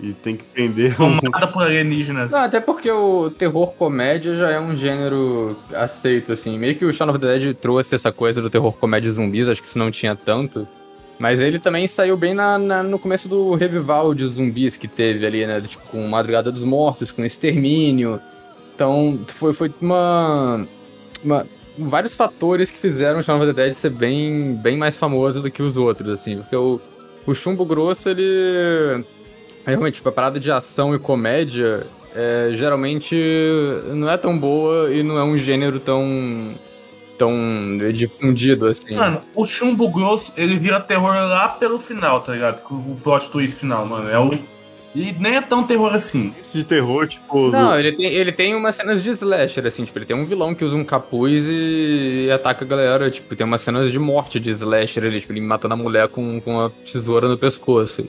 e tem que prender um. Tomada por alienígenas. Não, até porque o terror comédia já é um gênero aceito, assim. Meio que o Shaun of the Dead trouxe essa coisa do terror comédia zumbis, acho que isso não tinha tanto. Mas ele também saiu bem na, na- no começo do revival de zumbis que teve ali, né? Tipo, com Madrugada dos Mortos, com Extermínio. Então, foi, foi uma, uma. vários fatores que fizeram o Shaun of the Dead ser bem, bem mais famoso do que os outros, assim. Porque o, o Chumbo Grosso, ele... Realmente, tipo, a parada de ação e comédia é, geralmente não é tão boa e não é um gênero tão tão difundido assim. Mano, o chumbo grosso, ele vira terror lá pelo final, tá ligado? Com O plot twist final, mano. É o... E nem é tão terror assim. Esse de terror, tipo. Não, do- ele tem, ele tem umas cenas de slasher, assim, tipo, ele tem um vilão que usa um capuz e, e ataca a galera, tipo, tem umas cenas de morte de slasher ali, tipo, ele matando a mulher com, com uma tesoura no pescoço.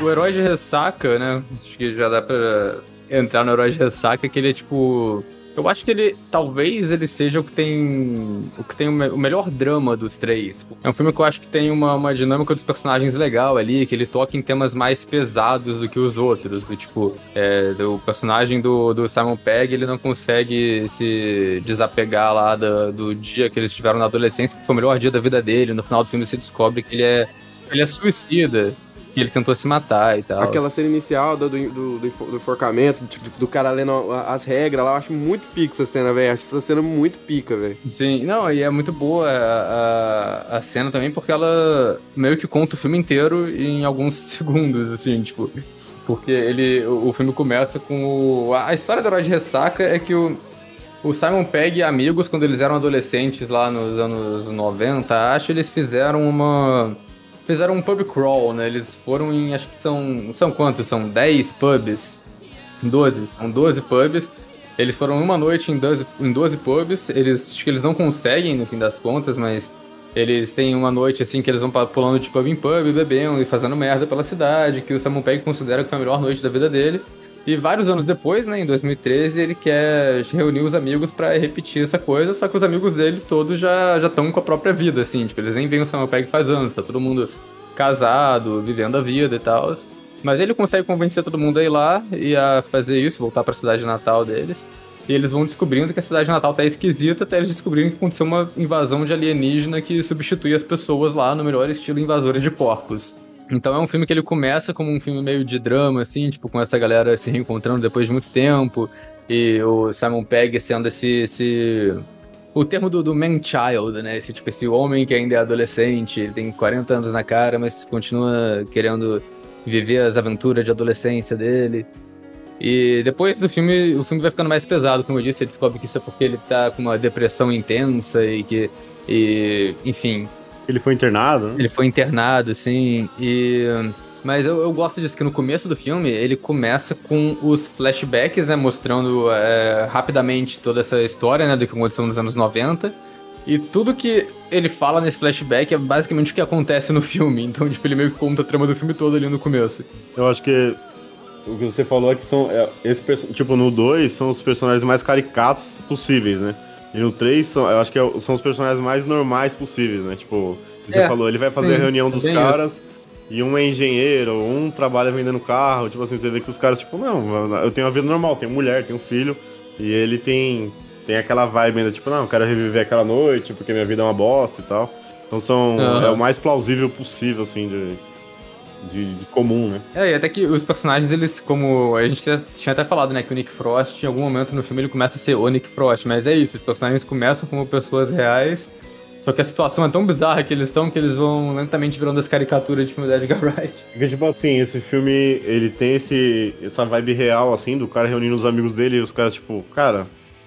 O herói de ressaca, né? Acho que já dá pra entrar no herói de ressaca, que ele é tipo. Eu acho que ele. Talvez ele seja o que tem. O que tem o, me- o melhor drama dos três. É um filme que eu acho que tem uma, uma dinâmica dos personagens legal ali, que ele toca em temas mais pesados do que os outros. Do tipo, é, personagem do, do Simon Pegg, ele não consegue se desapegar lá do, do dia que eles estiveram na adolescência, que foi o melhor dia da vida dele. No final do filme se descobre que ele é. Ele é suicida. Que ele tentou se matar e tal. Aquela cena inicial do, do, do, do enfo- do enforcamento, tipo, do cara lendo as regras lá, eu acho muito pica essa cena, velho. Acho essa cena muito pica, velho. Sim, não, e é muito boa a, a, a cena também, porque ela meio que conta o filme inteiro em alguns <laughs> segundos, assim, tipo. Porque ele. O, o filme começa com o. A, a história do herói de ressaca é que o. O Simon Pegg e amigos, quando eles eram adolescentes lá nos anos 90, acho eles fizeram uma. Fizeram um pub crawl, né? Eles foram em. Acho que são. São quantos? São 10 pubs? 12. São 12 pubs. Eles foram uma noite em 12, em 12 pubs. Eles, acho que eles não conseguem, no fim das contas, mas eles têm uma noite assim que eles vão pulando de pub em pub, bebendo e fazendo merda pela cidade, que o Simon Pegg considera que foi a melhor noite da vida dele. E vários anos depois, né, em 2013, ele quer reunir os amigos pra repetir essa coisa, só que os amigos deles todos já estão com a própria vida, assim, tipo, eles nem veem o Simon Pegg faz anos, tá todo mundo casado, vivendo a vida e tal. Mas ele consegue convencer todo mundo a ir lá e a fazer isso, voltar pra cidade natal deles. E eles vão descobrindo que a cidade natal tá esquisita até eles descobrirem que aconteceu uma invasão de alienígena que substitui as pessoas lá no melhor estilo invasores de corpos. Então é um filme que ele começa como um filme meio de drama, assim, tipo, com essa galera se reencontrando depois de muito tempo. E o Simon Pegg sendo esse. esse... O termo do, do man child, né? Esse tipo, esse homem que ainda é adolescente, ele tem 40 anos na cara, mas continua querendo viver as aventuras de adolescência dele. E depois do filme, o filme vai ficando mais pesado, como eu disse, ele descobre que isso é porque ele tá com uma depressão intensa e que. E, enfim, Ele foi internado, né? ele foi internado, assim, e. Mas eu, eu gosto disso, que no começo do filme ele começa com os flashbacks, né? Mostrando é, rapidamente toda essa história, né? Do que aconteceu nos anos 90. E tudo que ele fala nesse flashback é basicamente o que acontece no filme. Então, tipo, ele meio que conta a trama do filme todo ali no começo. Eu acho que o que você falou é que são. É, esse, tipo, no 2 são os personagens mais caricatos possíveis, né? E no 3 são, eu acho que é são os personagens mais normais possíveis, né? Tipo, você É, falou, ele vai fazer sim, a reunião dos tem caras e um é engenheiro, um trabalha vendendo carro. Tipo assim, você vê que os caras, tipo, não, eu tenho uma vida normal, tenho mulher, tenho filho. E ele tem, tem aquela vibe ainda, tipo, não, eu quero reviver aquela noite porque minha vida é uma bosta e tal. Então são. Aham. É o mais plausível possível, assim, de, de, de comum, né? É, e até que os personagens, eles, como a gente tinha- até falado, né, que o Nick Frost, em algum momento no filme, ele começa a ser o Nick Frost, mas é isso, os personagens começam como pessoas reais, só que a situação é tão bizarra que eles estão que eles vão lentamente virando as caricaturas de filme da Edgar Wright. <laughs> Porque, tipo assim, esse filme, ele tem esse, essa vibe real, assim, do cara reunindo os amigos dele e os caras, tipo, cara,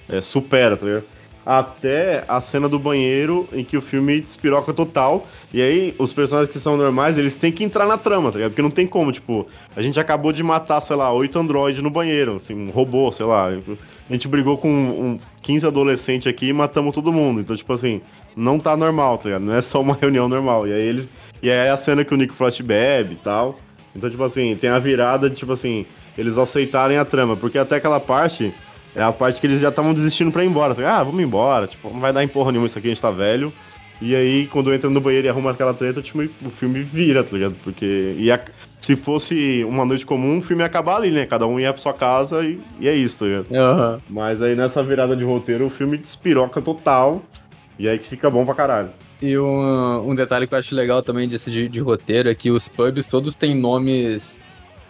é, supera, tá ligado? Até a cena do banheiro em que o filme despiroca total. E aí, os personagens que são normais, eles têm que entrar na trama, tá ligado? Porque não tem como, tipo, a gente acabou de matar, sei lá, oito androides no banheiro, assim, um robô, sei lá. A gente brigou com um, 15 adolescentes aqui e matamos todo mundo. Então, tipo assim, não tá normal, tá ligado? Não é só uma <laughs> reunião normal. E aí eles. E aí é a cena que o Nick Frost bebe e tal. Então, tipo assim, tem a virada de, tipo assim, eles aceitarem a trama. Porque até aquela parte é a parte que eles já estavam desistindo pra ir embora. Ah, vamos embora. Tipo, não vai dar em porra nenhuma isso aqui, a gente tá velho. E aí, quando entra no banheiro e arruma aquela treta, tipo, o filme vira, tá ligado? Porque ia, se fosse uma noite comum, o filme ia acabar ali, né? Cada um ia pra sua casa e, e é isso, tá ligado? Mas aí nessa virada de roteiro, o filme despiroca total. E aí que fica bom pra caralho. E um, um detalhe que eu acho legal também desse de, de roteiro é que os pubs todos têm nomes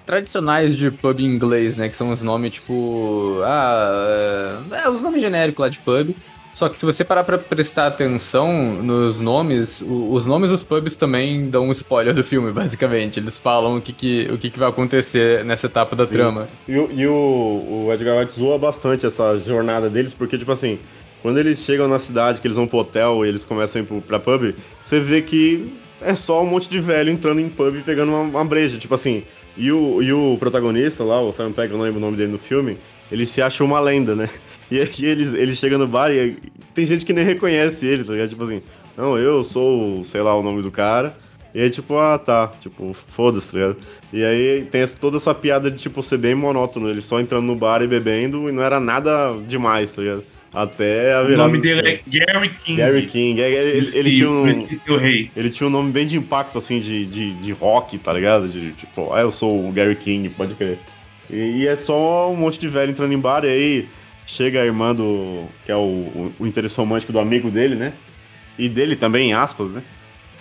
tradicionais de pub em inglês, né? Que são os nomes tipo. Ah. É, é, os nomes genéricos lá de pub. Só que se você parar pra prestar atenção nos nomes, os nomes dos pubs também dão um spoiler do filme, <laughs> basicamente. Eles falam o que, que, o que, que vai acontecer nessa etapa da Sim. trama. E, o- e o, o Edgar Wright zoa bastante essa jornada deles, porque, tipo assim, quando eles chegam na cidade, que eles vão pro hotel e eles começam a ir pro- pra pub, você vê que é só um monte de velho entrando em pub e pegando uma, uma breja, tipo assim. E o, e o protagonista lá, o Simon Pegg, eu não lembro o nome dele no filme, ele se acha uma lenda, né? E aqui ele, ele chega no bar e tem gente que nem reconhece ele, tá ligado? Tipo assim, não, eu sou, sei lá, o nome do cara. E aí, tipo, ah, tá. Tipo, foda-se, tá ligado? E aí tem essa- toda essa piada de, tipo, ser bem monótono. Ele só entrando no bar e bebendo e não era nada demais, tá ligado? Até a O virada. nome do dele é Gary King. Gary King. É, Ele, ele- ele tinha um. o rei. Ele tinha um nome bem de impacto, assim, de, de, de rock, tá ligado? De tipo, ah, eu sou o Gary King, pode crer. E, e é só um monte de velho entrando em bar, e aí chega a irmã do. que é o, o, o interesse romântico do amigo dele, né? E dele também, em aspas, né?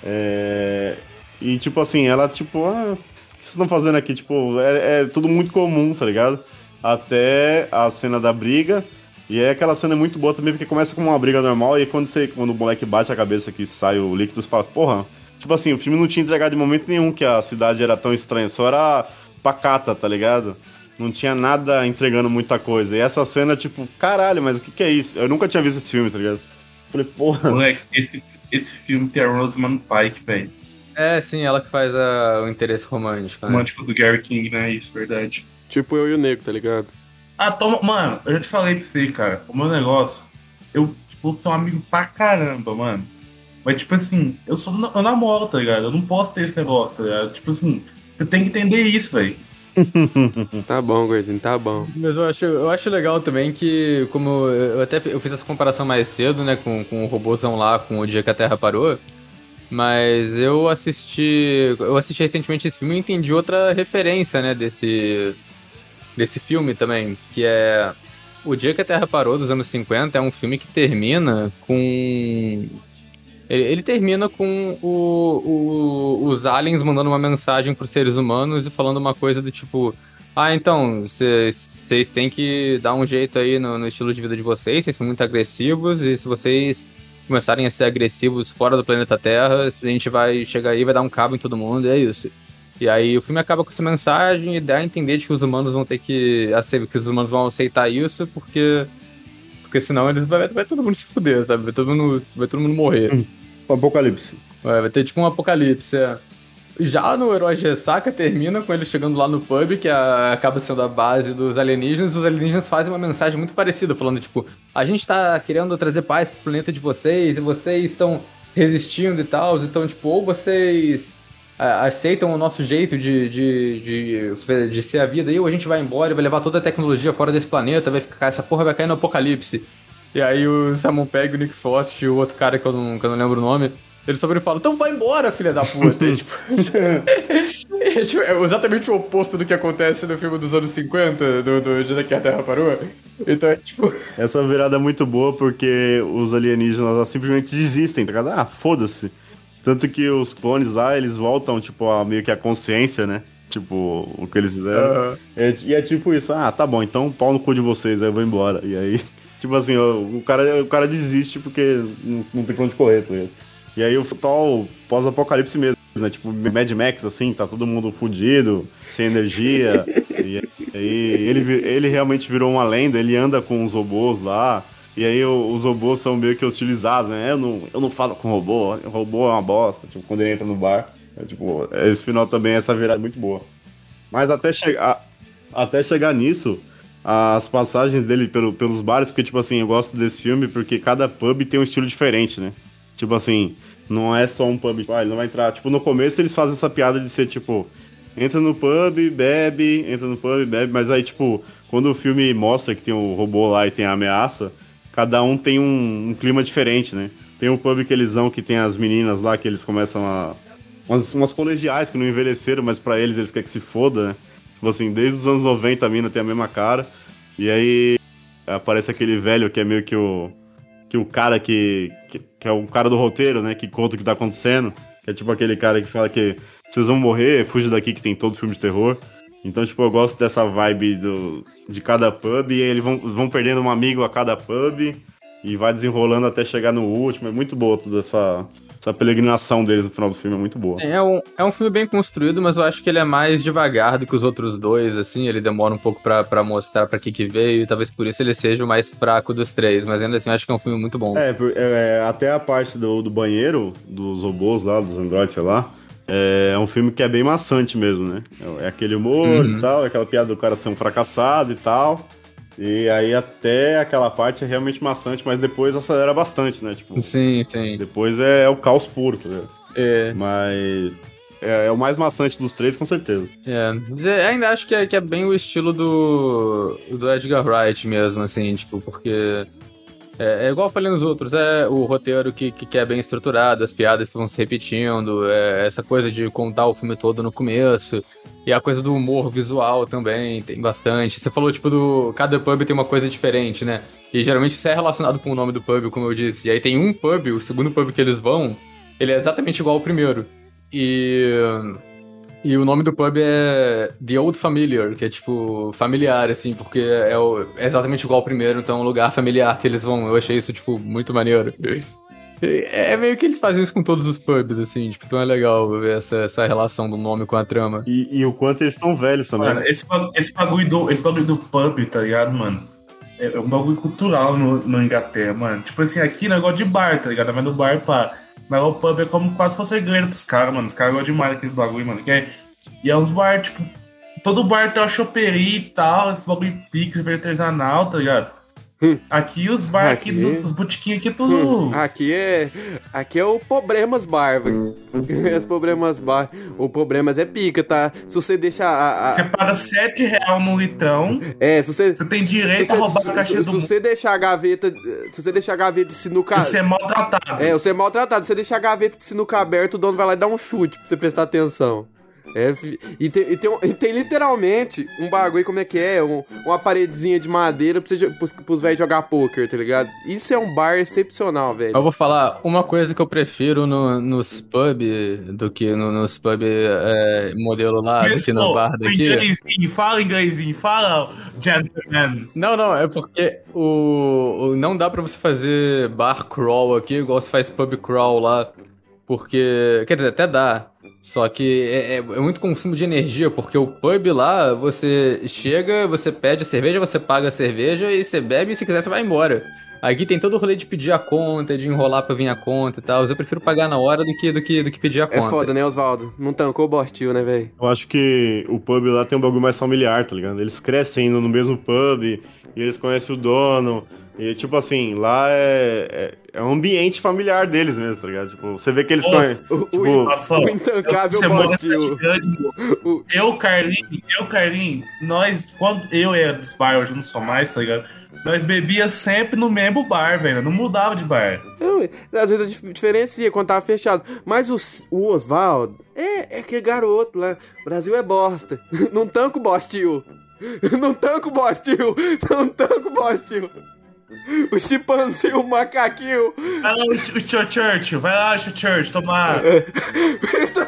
É, e tipo assim, ela, tipo, ah, o que vocês estão fazendo aqui? Tipo, é, é tudo muito comum, tá ligado? Até a cena da briga. E é aquela cena muito boa também, porque começa como uma briga normal, e aí quando, você, quando o moleque bate a cabeça que sai o líquido, você fala, porra, tipo assim, o filme não tinha entregado de momento nenhum que a cidade era tão estranha, só era pacata, tá ligado? Não tinha nada entregando muita coisa. E essa cena, tipo, caralho, mas o que, que é isso? Eu nunca tinha visto esse filme, tá ligado? Falei, porra. Moleque, esse, esse filme tem a Rosamund Pike, velho. É, sim, ela que faz a- o interesse romântico, né? Romântico do Gary King, né? Isso, verdade. Tipo eu e o Nego, tá ligado? Ah, toma. Mano, eu já te falei pra você, cara. O meu negócio. Eu, tipo, sou um amigo pra caramba, mano. Mas, tipo assim, eu sou eu namoro, tá ligado? Eu não posso ter esse negócio, tá ligado? Tipo assim, eu tenho que entender isso, velho. <laughs> Tá bom, gordinho, tá bom. Mas eu acho, eu acho legal também que, como eu até eu fiz essa comparação mais cedo, né, com, com o robôzão lá, com o dia que a Terra parou. Mas eu assisti. Eu assisti recentemente esse filme e entendi outra referência, né, desse. Desse filme também. Que é. O Dia que a Terra Parou, dos anos 50, é um filme que termina com. Ele, ele termina com o- o- os aliens mandando uma mensagem pros seres humanos e falando uma coisa do tipo: Ah, então, vocês têm que dar um jeito aí no, no estilo de vida de vocês, vocês são muito agressivos, e se vocês começarem a ser agressivos fora do planeta Terra, a gente vai chegar aí, vai dar um cabo em todo mundo, e é isso. E aí o filme acaba com essa mensagem e dá a entender de que os humanos vão ter que aceitar, que os humanos vão aceitar isso, porque porque senão eles vai, vai todo mundo se fuder, sabe? Vai todo mundo, vai todo mundo morrer. O apocalipse. Vai, vai ter tipo um apocalipse. é. Já no Herói de Ressaca termina com eles chegando lá no pub, que a- acaba sendo a base dos alienígenas, e os alienígenas fazem uma mensagem muito parecida, falando tipo, a gente tá querendo trazer paz pro planeta de vocês, e vocês estão resistindo e tal, então tipo, ou vocês aceitam o nosso jeito de, de, de, de ser a vida aí, ou a gente vai embora e vai levar toda a tecnologia fora desse planeta, vai ficar, essa porra vai cair no apocalipse. E aí o Simon Pegg, o Nick Frost e o outro cara que eu não, que eu não lembro o nome, eles só e falam, então vai embora, filha da puta. E, tipo, é, <laughs> tipo, é exatamente o oposto do que acontece no filme dos anos 50, do, do Dia que a Terra Parou. Então é tipo... Essa virada é muito boa porque os alienígenas simplesmente desistem, tá ligado? Ah, foda-se. Tanto que os clones lá, eles voltam, tipo, a meio que a consciência, né? Tipo, o que eles fizeram. Aham. É, e é tipo isso, ah, tá bom, então pau no cu de vocês, aí eu vou embora. E aí, <laughs> tipo assim, o, o cara, o cara desiste porque não, não tem pra onde correr, tá ligado? E aí o total pós-apocalipse mesmo, né? Tipo, Mad Max, assim, tá todo mundo fudido, sem energia. <laughs> e aí ele, ele realmente virou uma lenda, ele anda com os robôs lá. E aí o- os robôs são meio que hostilizados, né? Eu não, eu não falo com robô, robô é uma bosta, tipo, quando ele entra no bar. É, tipo, esse final também, essa virada é muito boa. Mas até chegar, até chegar nisso, as passagens dele pelo- pelos bares, porque, tipo assim, eu gosto desse filme porque cada pub tem um estilo diferente, né? Tipo assim, não é só um pub, tipo, ah, ele não vai entrar. Tipo, no começo eles fazem essa piada de ser, tipo, entra no pub, bebe, entra no pub, bebe, mas aí, tipo, quando o filme mostra que tem o robô lá e tem a ameaça, cada um tem um, um clima diferente, né? Tem um pub que eles vão que tem as meninas lá que eles começam a. Umas, umas colegiais que não envelheceram, mas pra eles eles querem que se foda, né? Tipo assim, desde os anos 90 a mina tem a mesma cara. E aí aparece aquele velho que é meio que o. que o cara que, que, que é o cara do roteiro, né, que conta o que tá acontecendo, que é tipo aquele cara que fala que vocês vão morrer, fuja daqui que tem todo filme de terror. Então, tipo, eu gosto dessa vibe do, de cada pub, e eles vão, vão perdendo um amigo a cada pub, e vai desenrolando até chegar no último. É muito boa toda essa, essa peregrinação deles no final do filme, é muito boa. É um, é um filme bem construído, mas eu acho que ele é mais devagar do que os outros dois, assim, ele demora um pouco pra, pra mostrar pra que que veio, e talvez por isso ele seja o mais fraco dos três, mas ainda assim eu acho que é um filme muito bom. É, por- é, até a parte do, do banheiro, dos robôs lá, dos androides, sei lá, é, um filme que é bem maçante mesmo, né? É, é aquele humor Uhum. e tal, aquela piada do cara ser um fracassado e tal. E aí até aquela parte é realmente maçante, mas depois acelera bastante, né? Tipo, Sim, sim. depois é, o caos puro, tá ligado? É. Mas é, é o mais maçante dos três, com certeza. É, é, ainda acho que é, que é bem o estilo do, do Edgar Wright mesmo, assim, tipo, porque. É, é igual eu falei nos outros, é o roteiro que, que, que é bem estruturado, as piadas vão se repetindo, é essa coisa de contar o filme todo no começo, e a coisa do humor visual também tem bastante. Você falou, tipo, do. Cada pub tem uma coisa diferente, né? E geralmente isso é relacionado com o nome do pub, como eu disse. E aí tem um pub, o segundo pub que eles vão, ele é exatamente igual ao primeiro. E. E o nome do pub é The Old Familiar, que é tipo familiar, assim, porque é, o- é exatamente igual ao primeiro, então é um lugar familiar que eles vão. Eu achei isso, tipo, muito maneiro. É é meio que eles fazem isso com todos os pubs, assim, tipo, então é legal ver essa, essa relação do nome com a trama. E, e o quanto eles estão velhos também. Mano, esse, bagu- esse, bagulho do, esse bagulho do pub, tá ligado, mano? É, é um bagulho cultural no, no Inglaterra, mano. Tipo assim, aqui negócio de bar, tá ligado? Vai no bar pra. Mas o pub é como quase se fosse ganho pros caras, mano. Os caras gostam demais daquele bagulho, mano. Que é, e é uns bar, tipo. Todo bar tem uma choperia e tal, esse bagulho pique, artesanal, tá ligado? Aqui os bar, aqui, Aqui? os botiquinhos aqui é tudo. Aqui é. Aqui é o Problemas Bar, velho. <laughs> Os Problemas Bar. O Problemas é pica, tá? Se você deixar a. a- Você paga 7 reais no litrão. É, se você. Você tem direito se a você- roubar se- a caixa se- do se você deixar a gaveta. Se você deixar a gaveta de sinuca. Você é maltratado. É, você é maltratado. Se você deixar a gaveta de sinuca aberta, o dono vai lá e dá um chute pra você prestar atenção. É, e, tem, e, tem, um- e tem literalmente um bagulho, como é que é? Um- uma paredezinha de madeira pra você, pros, pros velhos jogar poker, tá ligado? Isso é um bar excepcional, velho. Eu vou falar uma coisa que eu prefiro no, nos pub do que no- nos pub é, modelo lá, do que no bar daqui. Inglesinho, fala inglesinho, fala gentleman. Não, não, é porque o, o- não dá pra você fazer bar crawl aqui igual você faz pub crawl lá, porque quer dizer até dá, só que é, é- é muito consumo de energia, porque o pub lá você chega, você pede a cerveja, você paga a cerveja e você bebe e se quiser você vai embora. Aqui tem todo o rolê de pedir a conta, de enrolar pra vir a conta e tal. Eu prefiro pagar na hora do que do que, do que pedir a É conta. foda, né, Oswaldo? Não tancou o Bostil, né, velho? Eu acho que o pub lá tem um bagulho mais familiar, tá ligado? Eles crescem indo no mesmo pub, e eles conhecem o dono. E, tipo assim, lá é, é, é um ambiente familiar deles mesmo, tá ligado? Tipo, você vê que eles conhecem. O, Tipo, Rafael, o intancável Bostil. Eu, Carlinhos, eu, Carlinhos, nós, quando eu era dos bar, hoje eu não sou mais, tá ligado? Nós bebia sempre no mesmo bar, velho. Não mudava de bar. Não, às vezes dif- diferencia quando tava fechado. Mas o, o Oswaldo é, é aquele garoto lá. Brasil é bosta. <laughs> Não tanco o Bostil. Não tanco o Bostil. Não tanco o Bostil. O chimpanzé, o macaquinho. Vai lá, o, Ch- o Ch- Church, vai lá, <laughs> o Church, tomar. Isso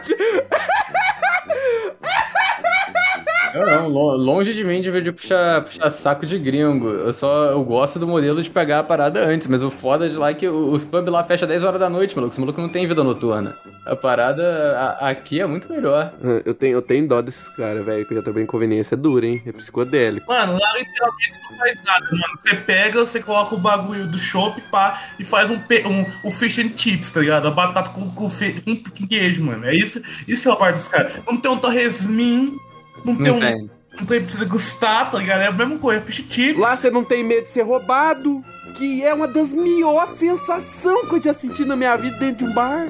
Não, não, lo- longe de mim de ver de puxar, puxar saco de gringo. Eu só eu gosto do modelo de pegar a parada antes, mas o foda de lá é que o- os pubs lá fecham 10 horas da noite, maluco. Esse maluco não tem vida noturna. A parada a- aqui é muito melhor. Eu tenho, eu tenho dó desses caras, velho, que eu já também inconveniência dura, hein? É psicodélico. Mano, lá literalmente você não faz nada, mano. Você pega, você coloca o bagulho do chopp, pá, e faz um, um, um fish and chips, tá ligado? A batata com, com, com queijo, mano. É isso, isso que é a parte dos caras. Não tem um torresmin, não tem Não um. tem. Não tem precisa gostar, tá ligado? É a mesma coisa, é fish chips. Lá você não tem medo de ser roubado, que é uma das melhores sensações que eu já senti na minha vida dentro de um bar.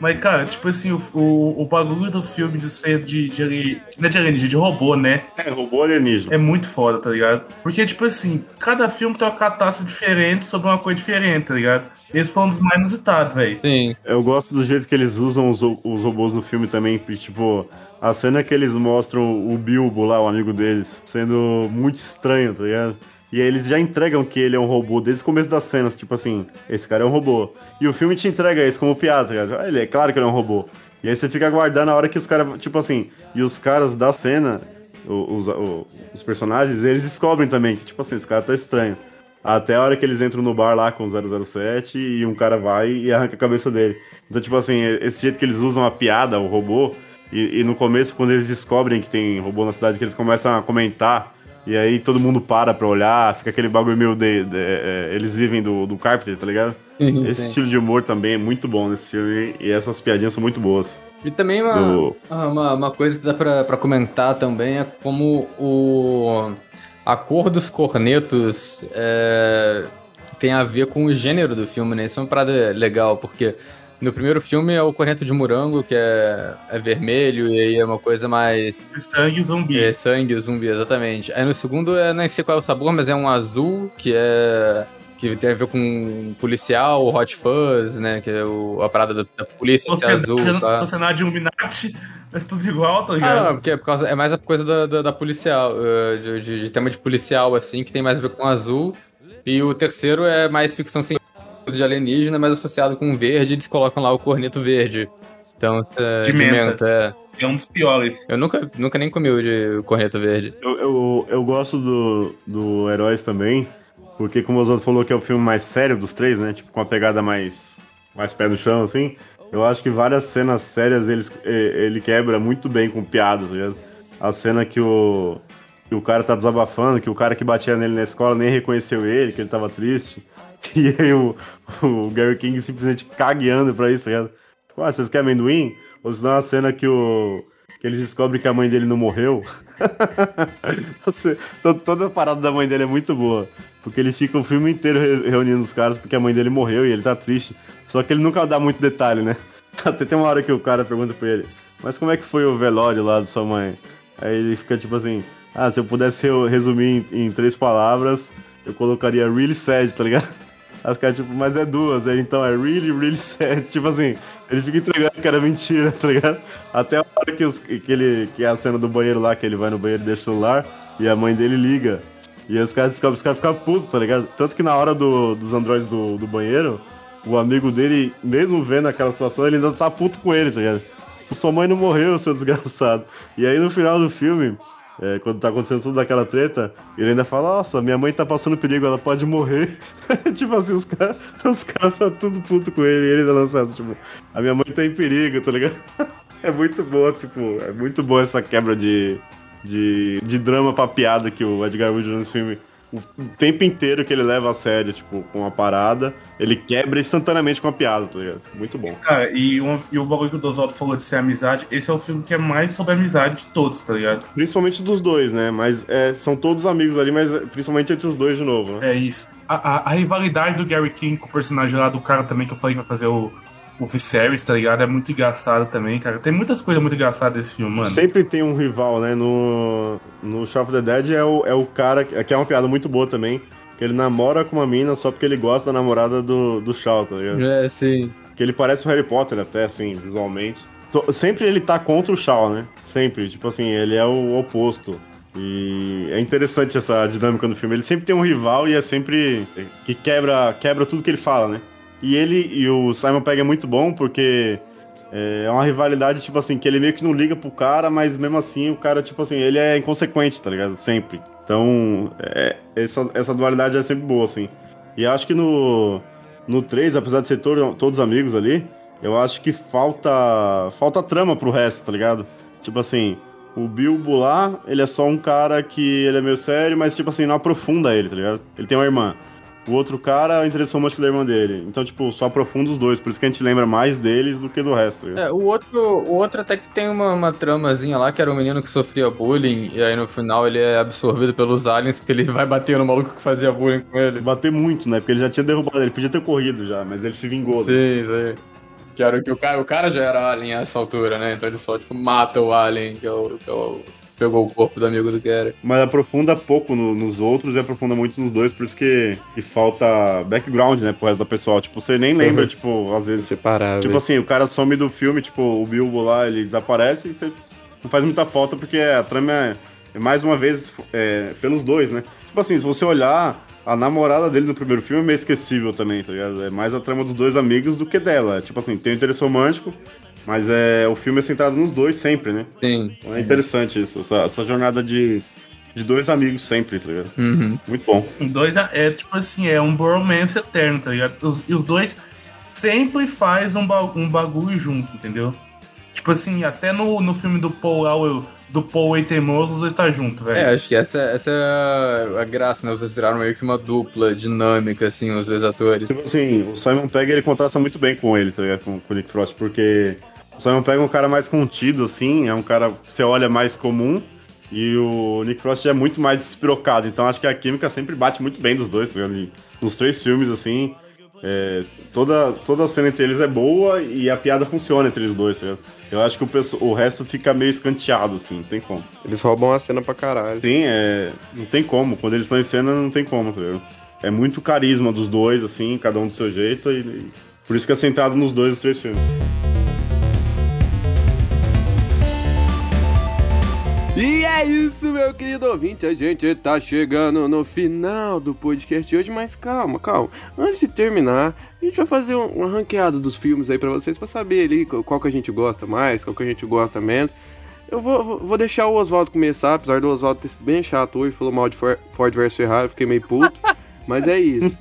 Mas, cara, tipo assim, o, o, o bagulho do filme de ser de, de, ali- Não é de alienígena, de robô, né? é robô alienígena. É muito foda, tá ligado? Porque, tipo assim, cada filme tem uma catástrofe diferente sobre uma coisa diferente, tá ligado? Esse foi um dos mais inusitados, velho. Sim. Eu gosto do jeito que eles usam os, os robôs no filme também, tipo, a cena que eles mostram o Bilbo lá, o amigo deles, sendo muito estranho, tá ligado? E aí eles já entregam que ele é um robô desde o começo das cenas, tipo assim, esse cara é um robô. E o filme te entrega isso como piada, ligado? Ah, ele é claro que ele é um robô. E aí você fica aguardando a hora que os caras, tipo assim, e os caras da cena, os, o- os personagens, eles descobrem também que, tipo assim, esse cara tá estranho. Até a hora que eles entram no bar lá com o 007 e um cara vai e arranca a cabeça dele. Então, tipo assim, esse jeito que eles usam a piada, o robô, e, e no começo, quando eles descobrem que tem robô na cidade, que eles começam a comentar, e aí todo mundo para pra olhar, fica aquele bagulho meio de. de- é, eles vivem do, do Carpenter, tá ligado? Uhum, Esse sim. estilo de humor também é muito bom nesse filme, e essas piadinhas são muito boas. E também uma, Do- uma, uma coisa que dá pra, pra comentar também é como o, a cor dos cornetos é, tem a ver com o gênero do filme, né? Isso é uma parada legal, porque no primeiro filme é o corneto de morango, que é, é vermelho, e aí é uma coisa mais. Sangue zumbi. É sangue, zumbi, exatamente. Aí no segundo, é, não sei qual é o sabor, mas é um azul, que é. que tem a ver com policial, Hot Fuzz, né? Que é o, a parada da, da polícia ser azul. Tá? Sociedade Illuminati, <laughs> é tudo igual, tá Ah, ligado? não, porque é, por causa, é mais a coisa da, da, da policial, eh, de, de- de tema de policial, assim, que tem mais a ver com azul. E o terceiro é mais ficção científica de alienígena, mas associado com verde, eles colocam lá o corneto verde. Então, é, De de, menta. menta. é. É um dos piores. Eu nunca, nunca nem comi o de corneto verde. Eu, eu, eu gosto do, do Heróis também, porque como o Oswaldo falou que é o filme mais sério dos três, né? Tipo, com uma pegada mais, mais pé no chão, assim. Eu acho que várias cenas sérias eles, eh, ele quebra muito bem com piada, tá ligado? A cena que o, que o cara tá desabafando, que o cara que batia nele na escola nem reconheceu ele, que ele tava triste. <laughs> E aí o, o Gary King simplesmente cagueando pra isso, tá ligado? Tipo, ah, vocês querem amendoim? Ou senão a cena que o. Que eles descobrem que a mãe dele não morreu. <laughs> Toda a parada da mãe dele é muito boa. Porque ele fica o filme inteiro re- reunindo os caras porque a mãe dele morreu e ele tá triste. Só que ele nunca dá muito detalhe, né? <laughs> Até tem uma hora que o cara pergunta pra ele: Mas como é que foi o velório lá de sua mãe? Aí ele fica tipo assim: Ah, se eu pudesse re- resumir em, em três palavras, eu colocaria really sad, tá ligado? Aí os caras, tipo, mas é duas. Aí então é really, really <laughs> sad. Tipo assim, ele fica entregando que era mentira, <laughs> tá ligado? Até a hora que, os, que, ele, que é a cena do banheiro lá, que ele vai no banheiro e deixa o celular, e a mãe dele liga. E os caras descobrem, os caras ficam putos, tá ligado? Tanto que na hora do, dos androides do, do banheiro, o amigo dele, mesmo vendo aquela situação, ele ainda tá puto com ele, tá ligado? Sua mãe não morreu, seu desgraçado. E aí no final do filme, é, quando tá acontecendo tudo daquela treta, ele ainda fala, nossa, minha mãe tá passando perigo, ela pode morrer. <laughs> tipo assim, os caras os cara tá tudo puto com ele, e ele ainda lança essa, tipo, a minha mãe tá em perigo, tá ligado? <laughs> é muito boa, tipo, é muito boa essa quebra de, de, de drama pra piada que o Edgar Wood nesse filme. O tempo inteiro que ele leva a sério, tipo, com a parada, ele quebra instantaneamente com a piada, tá ligado? Muito bom. Cara, e, um, e o bagulho que o Doswaldo falou de ser amizade, esse é o filme que é mais sobre amizade de todos, tá ligado? Principalmente dos dois, né? Mas é, são todos amigos ali, mas é, principalmente entre os dois de novo, né? É isso. A, a, a rivalidade do Gary King com o personagem lá do cara também que eu falei que vai fazer o, o Viserys, tá ligado? É muito engraçado também, cara. Tem muitas coisas muito engraçadas nesse filme, mano. Sempre tem um rival, né? No, no Shaun of the Dead é o, é o cara, que que é uma piada muito boa também, que ele namora com uma mina só porque ele gosta da namorada do, do Shaw, tá ligado? É, sim. Que ele parece o Harry Potter até, assim, visualmente. To- Sempre ele tá contra o Shaw, né? Sempre. Tipo assim, ele é o oposto. E é interessante essa dinâmica no filme. Ele sempre tem um rival e é sempre que quebra, quebra tudo que ele fala, né? E ele e o Simon Pegg é muito bom porque é uma rivalidade, tipo assim, que ele meio que não liga pro cara, mas mesmo assim o cara, tipo assim, ele é inconsequente, tá ligado? Sempre. Então, é, essa, essa dualidade é sempre boa, assim. E acho que no, no 3, apesar de ser todo- todos amigos ali, eu acho que falta falta trama pro resto, tá ligado? Tipo assim, o Bilbo lá, ele é só um cara que ele é meio sério, mas tipo assim, não aprofunda ele, tá ligado? Ele tem uma irmã. O outro cara o interesse romântico da irmã dele. Então, tipo, só aprofunda os dois. Por isso que a gente lembra mais deles do que do resto. tá? É, o outro, o outro até que tem uma, uma tramazinha lá, que era um menino que sofria bullying, e aí no final ele é absorvido pelos aliens, porque ele vai bater no maluco que fazia bullying com ele. Bater muito, né? Porque ele já tinha derrubado, ele podia ter corrido já, mas ele se vingou. né? Sim, sim. Que era o que o cara, o cara já era alien a essa altura, né? Então ele só, tipo, mata o alien, que é o, que é o pegou o corpo do amigo do cara. Mas aprofunda pouco no- nos outros e aprofunda muito nos dois, por isso que, que falta background, né, pro resto da pessoal. Tipo, você nem lembra, Uhum. tipo, às vezes. Separáveis. Tipo assim, o cara some do filme, tipo, o Bilbo lá, ele desaparece e você não faz muita falta porque a trama é, é mais uma vez é, pelos dois, né? Tipo assim, se você olhar, a namorada dele no primeiro filme é meio esquecível também, tá ligado? É mais a trama dos dois amigos do que dela. Tipo assim, tem o interesse romântico, mas é, o filme é centrado nos dois sempre, né? Sim. Então é interessante isso, essa, essa jornada de, de dois amigos sempre, tá ligado? Uhum. Muito bom. Dois é tipo assim, é um bromance eterno, tá ligado? Os- e os dois sempre faz um, ba- um bagulho junto, entendeu? Tipo assim, até no, no filme do Paul o- do Paul e Teimoso, os dois tá junto, velho. É, acho que essa, essa é a graça, né? Os dois viraram meio que uma dupla dinâmica, assim, os dois atores. Tipo assim, o Simon Pegg ele contrasta muito bem com ele, tá ligado? Com, com o Nick Frost, porque o Simon Pegg é um cara mais contido, assim, é um cara que você olha mais comum, e o Nick Frost é muito mais despirocado, então acho que a química sempre bate muito bem dos dois, tá ligado? Nos três filmes, assim, é, toda, toda a cena entre eles é boa e a piada funciona entre eles dois, tá ligado? Eu acho que o, pesso- o resto fica meio escanteado, assim, não tem como. Eles roubam a cena pra caralho. Tem, é. Não tem como. Quando eles estão em cena, não tem como, tá ligado? É muito carisma dos dois, assim, cada um do seu jeito, e por isso que é centrado nos dois os três filmes. É isso, meu querido ouvinte. A gente tá chegando no final do podcast de hoje, mas calma, calma. Antes de terminar, a gente vai fazer um- uma ranqueada dos filmes aí pra vocês, pra saber ali qual que a gente gosta mais, qual que a gente gosta menos. Eu vou, vou- deixar o Oswaldo começar, apesar do Oswaldo ter sido bem chato hoje, falou mal de For- Ford vs Ferrari, eu fiquei meio puto. <laughs> mas é isso.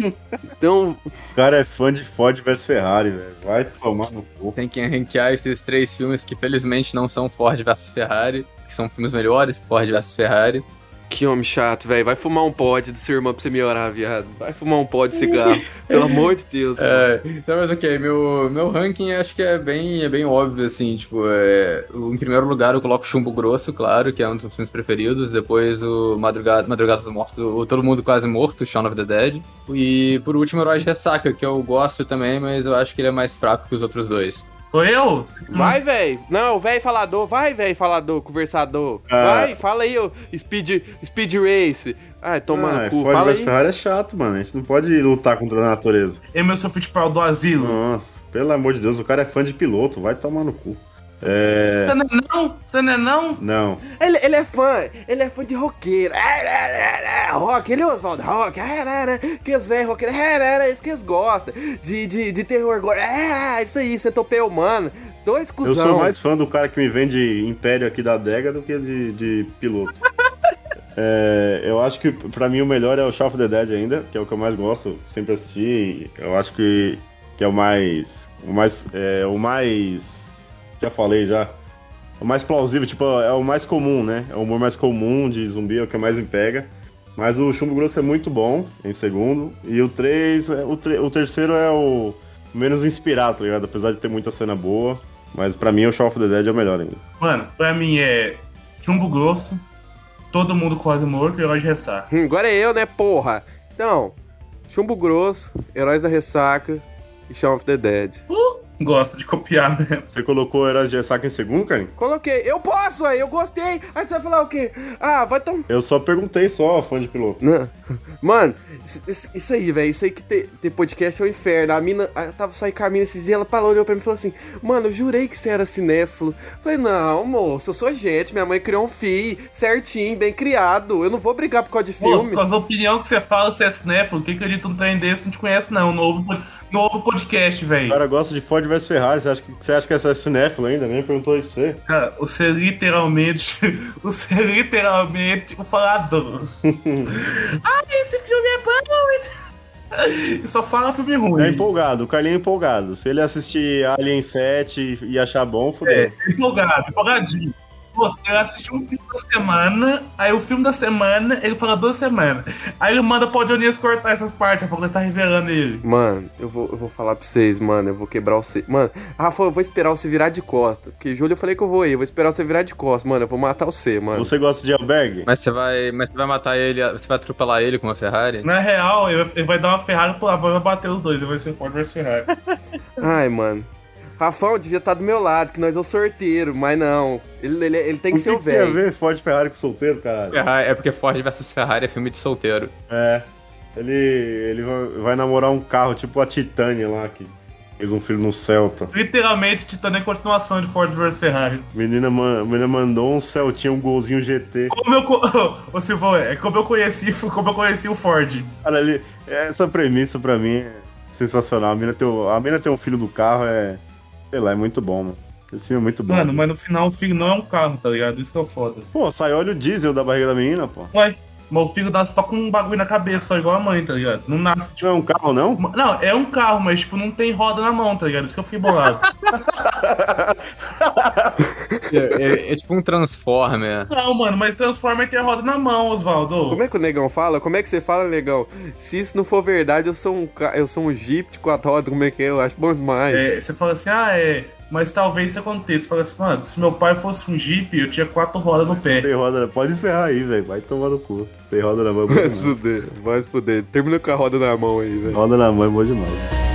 Então, O cara é fã de Ford vs Ferrari, velho. Vai tomar no cu. Tem que ranquear esses três filmes que felizmente não são Ford vs Ferrari, que são filmes melhores que Ford vs Ferrari. que homem chato, velho. Vai fumar um pod do seu irmão pra você me orar, viado. Vai fumar um pod de cigarro. <laughs> Pelo amor de Deus. É, então, mas ok, meu, meu ranking acho que é bem, é bem óbvio, assim, tipo, é, em primeiro lugar eu coloco Chumbo Grosso, claro, que é um dos meus filmes preferidos, depois o Madrugada, Madrugada dos Mortos, o Todo Mundo Quase Morto, Shaun of the Dead, e por último Herói de Ressaca, que eu gosto também, mas eu acho que ele é mais fraco que os outros dois. Sou eu? Vai, velho. Não, velho falador. Vai, velho falador, conversador. Ah. Vai, fala aí, ô Speed, speed Race. Ai, toma Ah, no cu. Ford Fala aí. Ferrari é chato, mano. A gente não pode lutar contra a natureza. Emerson Fittipaldi do Asilo. Nossa, pelo amor de Deus, o cara é fã de piloto. Vai tomar no cu. É. Você não é não? Você não é não? Não. Ele, ele é fã, ele é fã de roqueiro. É, é, é, é, rock, ele é Oswaldo Rock. É, é, é, que os velhos roqueiros, é, é, é, isso que eles gostam. De, de, de terror agora. É, isso aí, centopeia humana. Dois Eu cuzão. sou mais fã do cara que me vende Império aqui da adega do que de, de piloto. <laughs> É, eu acho que pra mim o melhor é o Shaun of the Dead ainda, que é o que eu mais gosto, sempre assisti. Eu acho que, que é o mais. O mais. É, o mais. Já falei já. O mais plausível, tipo, é o mais comum, né? É o humor mais comum de zumbi, é o que mais me pega. Mas o Chumbo Grosso é muito bom, em segundo. E o 3, o, tre- o terceiro é o menos inspirado, tá ligado? Apesar de ter muita cena boa. Mas pra mim o Shaun of the Dead é o melhor ainda. Mano, pra mim é Chumbo Grosso, Todo Mundo Quase Morto e Herói de Ressaca. Hum, agora é eu, né, porra? Então, Chumbo Grosso, Heróis da Ressaca e Shaun of the Dead. Gosta de copiar mesmo. Você colocou Heróis de Ressaca em segundo, cara? Coloquei, eu posso, aí, eu gostei. Aí você vai falar o quê? Ah, vai tomar. Eu só perguntei só, fã de piloto. Não. Mano, isso, aí, velho, isso aí que ter, ter podcast é o inferno. A mina, eu tava saindo com a mina esses dias, ela falou, olhou pra mim e falou assim: Mano, eu jurei que você era cinéfilo. Eu Falei, não, moço, eu sou gente, minha mãe criou um filho, certinho, bem criado. Eu não vou brigar por causa de Pô, filme. com a opinião que você fala, você é cinéfilo, quem acredita num trem desse não te conhece não. Novo, novo podcast, O velho. cara gosta de Ford vs Ferrari. Você acha que, você acha que essa é cinéfilo ainda? Nem perguntou isso pra você. Cara, você é literalmente. <laughs> Você é literalmente o falador. <laughs> ah, esse filme é bom! <laughs> Só fala filme ruim. É empolgado, o Carlinho é empolgado. Se ele assistir Alien 7 e achar bom, fudeu. É, empolgado, empolgadinho. Pô, ele assistiu um filme da semana, aí o filme da semana, ele fala duas semanas. Aí ele manda pro Dionias cortar essas partes, porque ele tá revelando ele. Mano, eu vou, eu vou falar pra vocês, mano. Eu vou quebrar você. Mano, Rafa, eu vou esperar você virar de costa. Porque Júlio eu falei que eu vou ir. Eu vou esperar você virar de costa, mano. Eu vou matar você, mano. Você gosta de albergue? Mas você vai, mas você vai matar ele, você vai atropelar ele com uma Ferrari? Na real, ele vai dar uma Ferrari pro lado, vai bater os dois, ele vai ser Ford vs Ferrari. Ai, mano. Rafão devia estar do meu lado, que nós é o sorteiro, mas não. Ele, ele, ele tem que O ser o que tem a velho. ver Ford e Ferrari com solteiro, caralho? Ferrari- É porque Ford vs Ferrari é filme de solteiro. É. Ele, ele vai- namorar um carro, tipo a Titânia lá, que fez um filho no Celta. Literalmente, Titanic é continuação de Ford vs Ferrari. Menina, ma- menina mandou um Celtinha, um golzinho GT. Como eu. <laughs> Ô, Silvão, é como eu conheci, <laughs> como eu conheci o Ford. Cara, ele, essa premissa pra mim é sensacional. A mina, tem, a tem um filho do carro, é. Sei lá, é muito bom, mano. Esse filme é muito bom. Mano, mas no final o filho não é um carro, tá ligado? Isso que é o foda. Pô, sai óleo diesel da barriga da menina, pô. Ué, mas o filho dá só com um bagulho na cabeça, só igual a mãe, tá ligado? Não nasce. Não é um carro, não? Não, é um carro, mas tipo, não tem roda na mão, tá ligado? Isso que eu fiquei bolado. <laughs> É, é- é tipo um Transformer. não, mano, mas Transformer tem a roda na mão, Osvaldo. Como é que o negão fala? Como é que você fala, negão? Se isso não for verdade, eu sou um, eu sou um Jeep de quatro rodas, como é que é? Eu acho bom demais. É, você fala assim, ah, é. Mas talvez isso aconteça. Você fala assim, mano, se meu pai fosse um Jeep, eu tinha quatro rodas no pé. Tem roda, pode encerrar aí, velho. Vai tomar no cu. Tem roda na mão, é Vai se fuder, vai se fuder. Termina com a roda na mão aí, velho. Roda na mão é bom demais.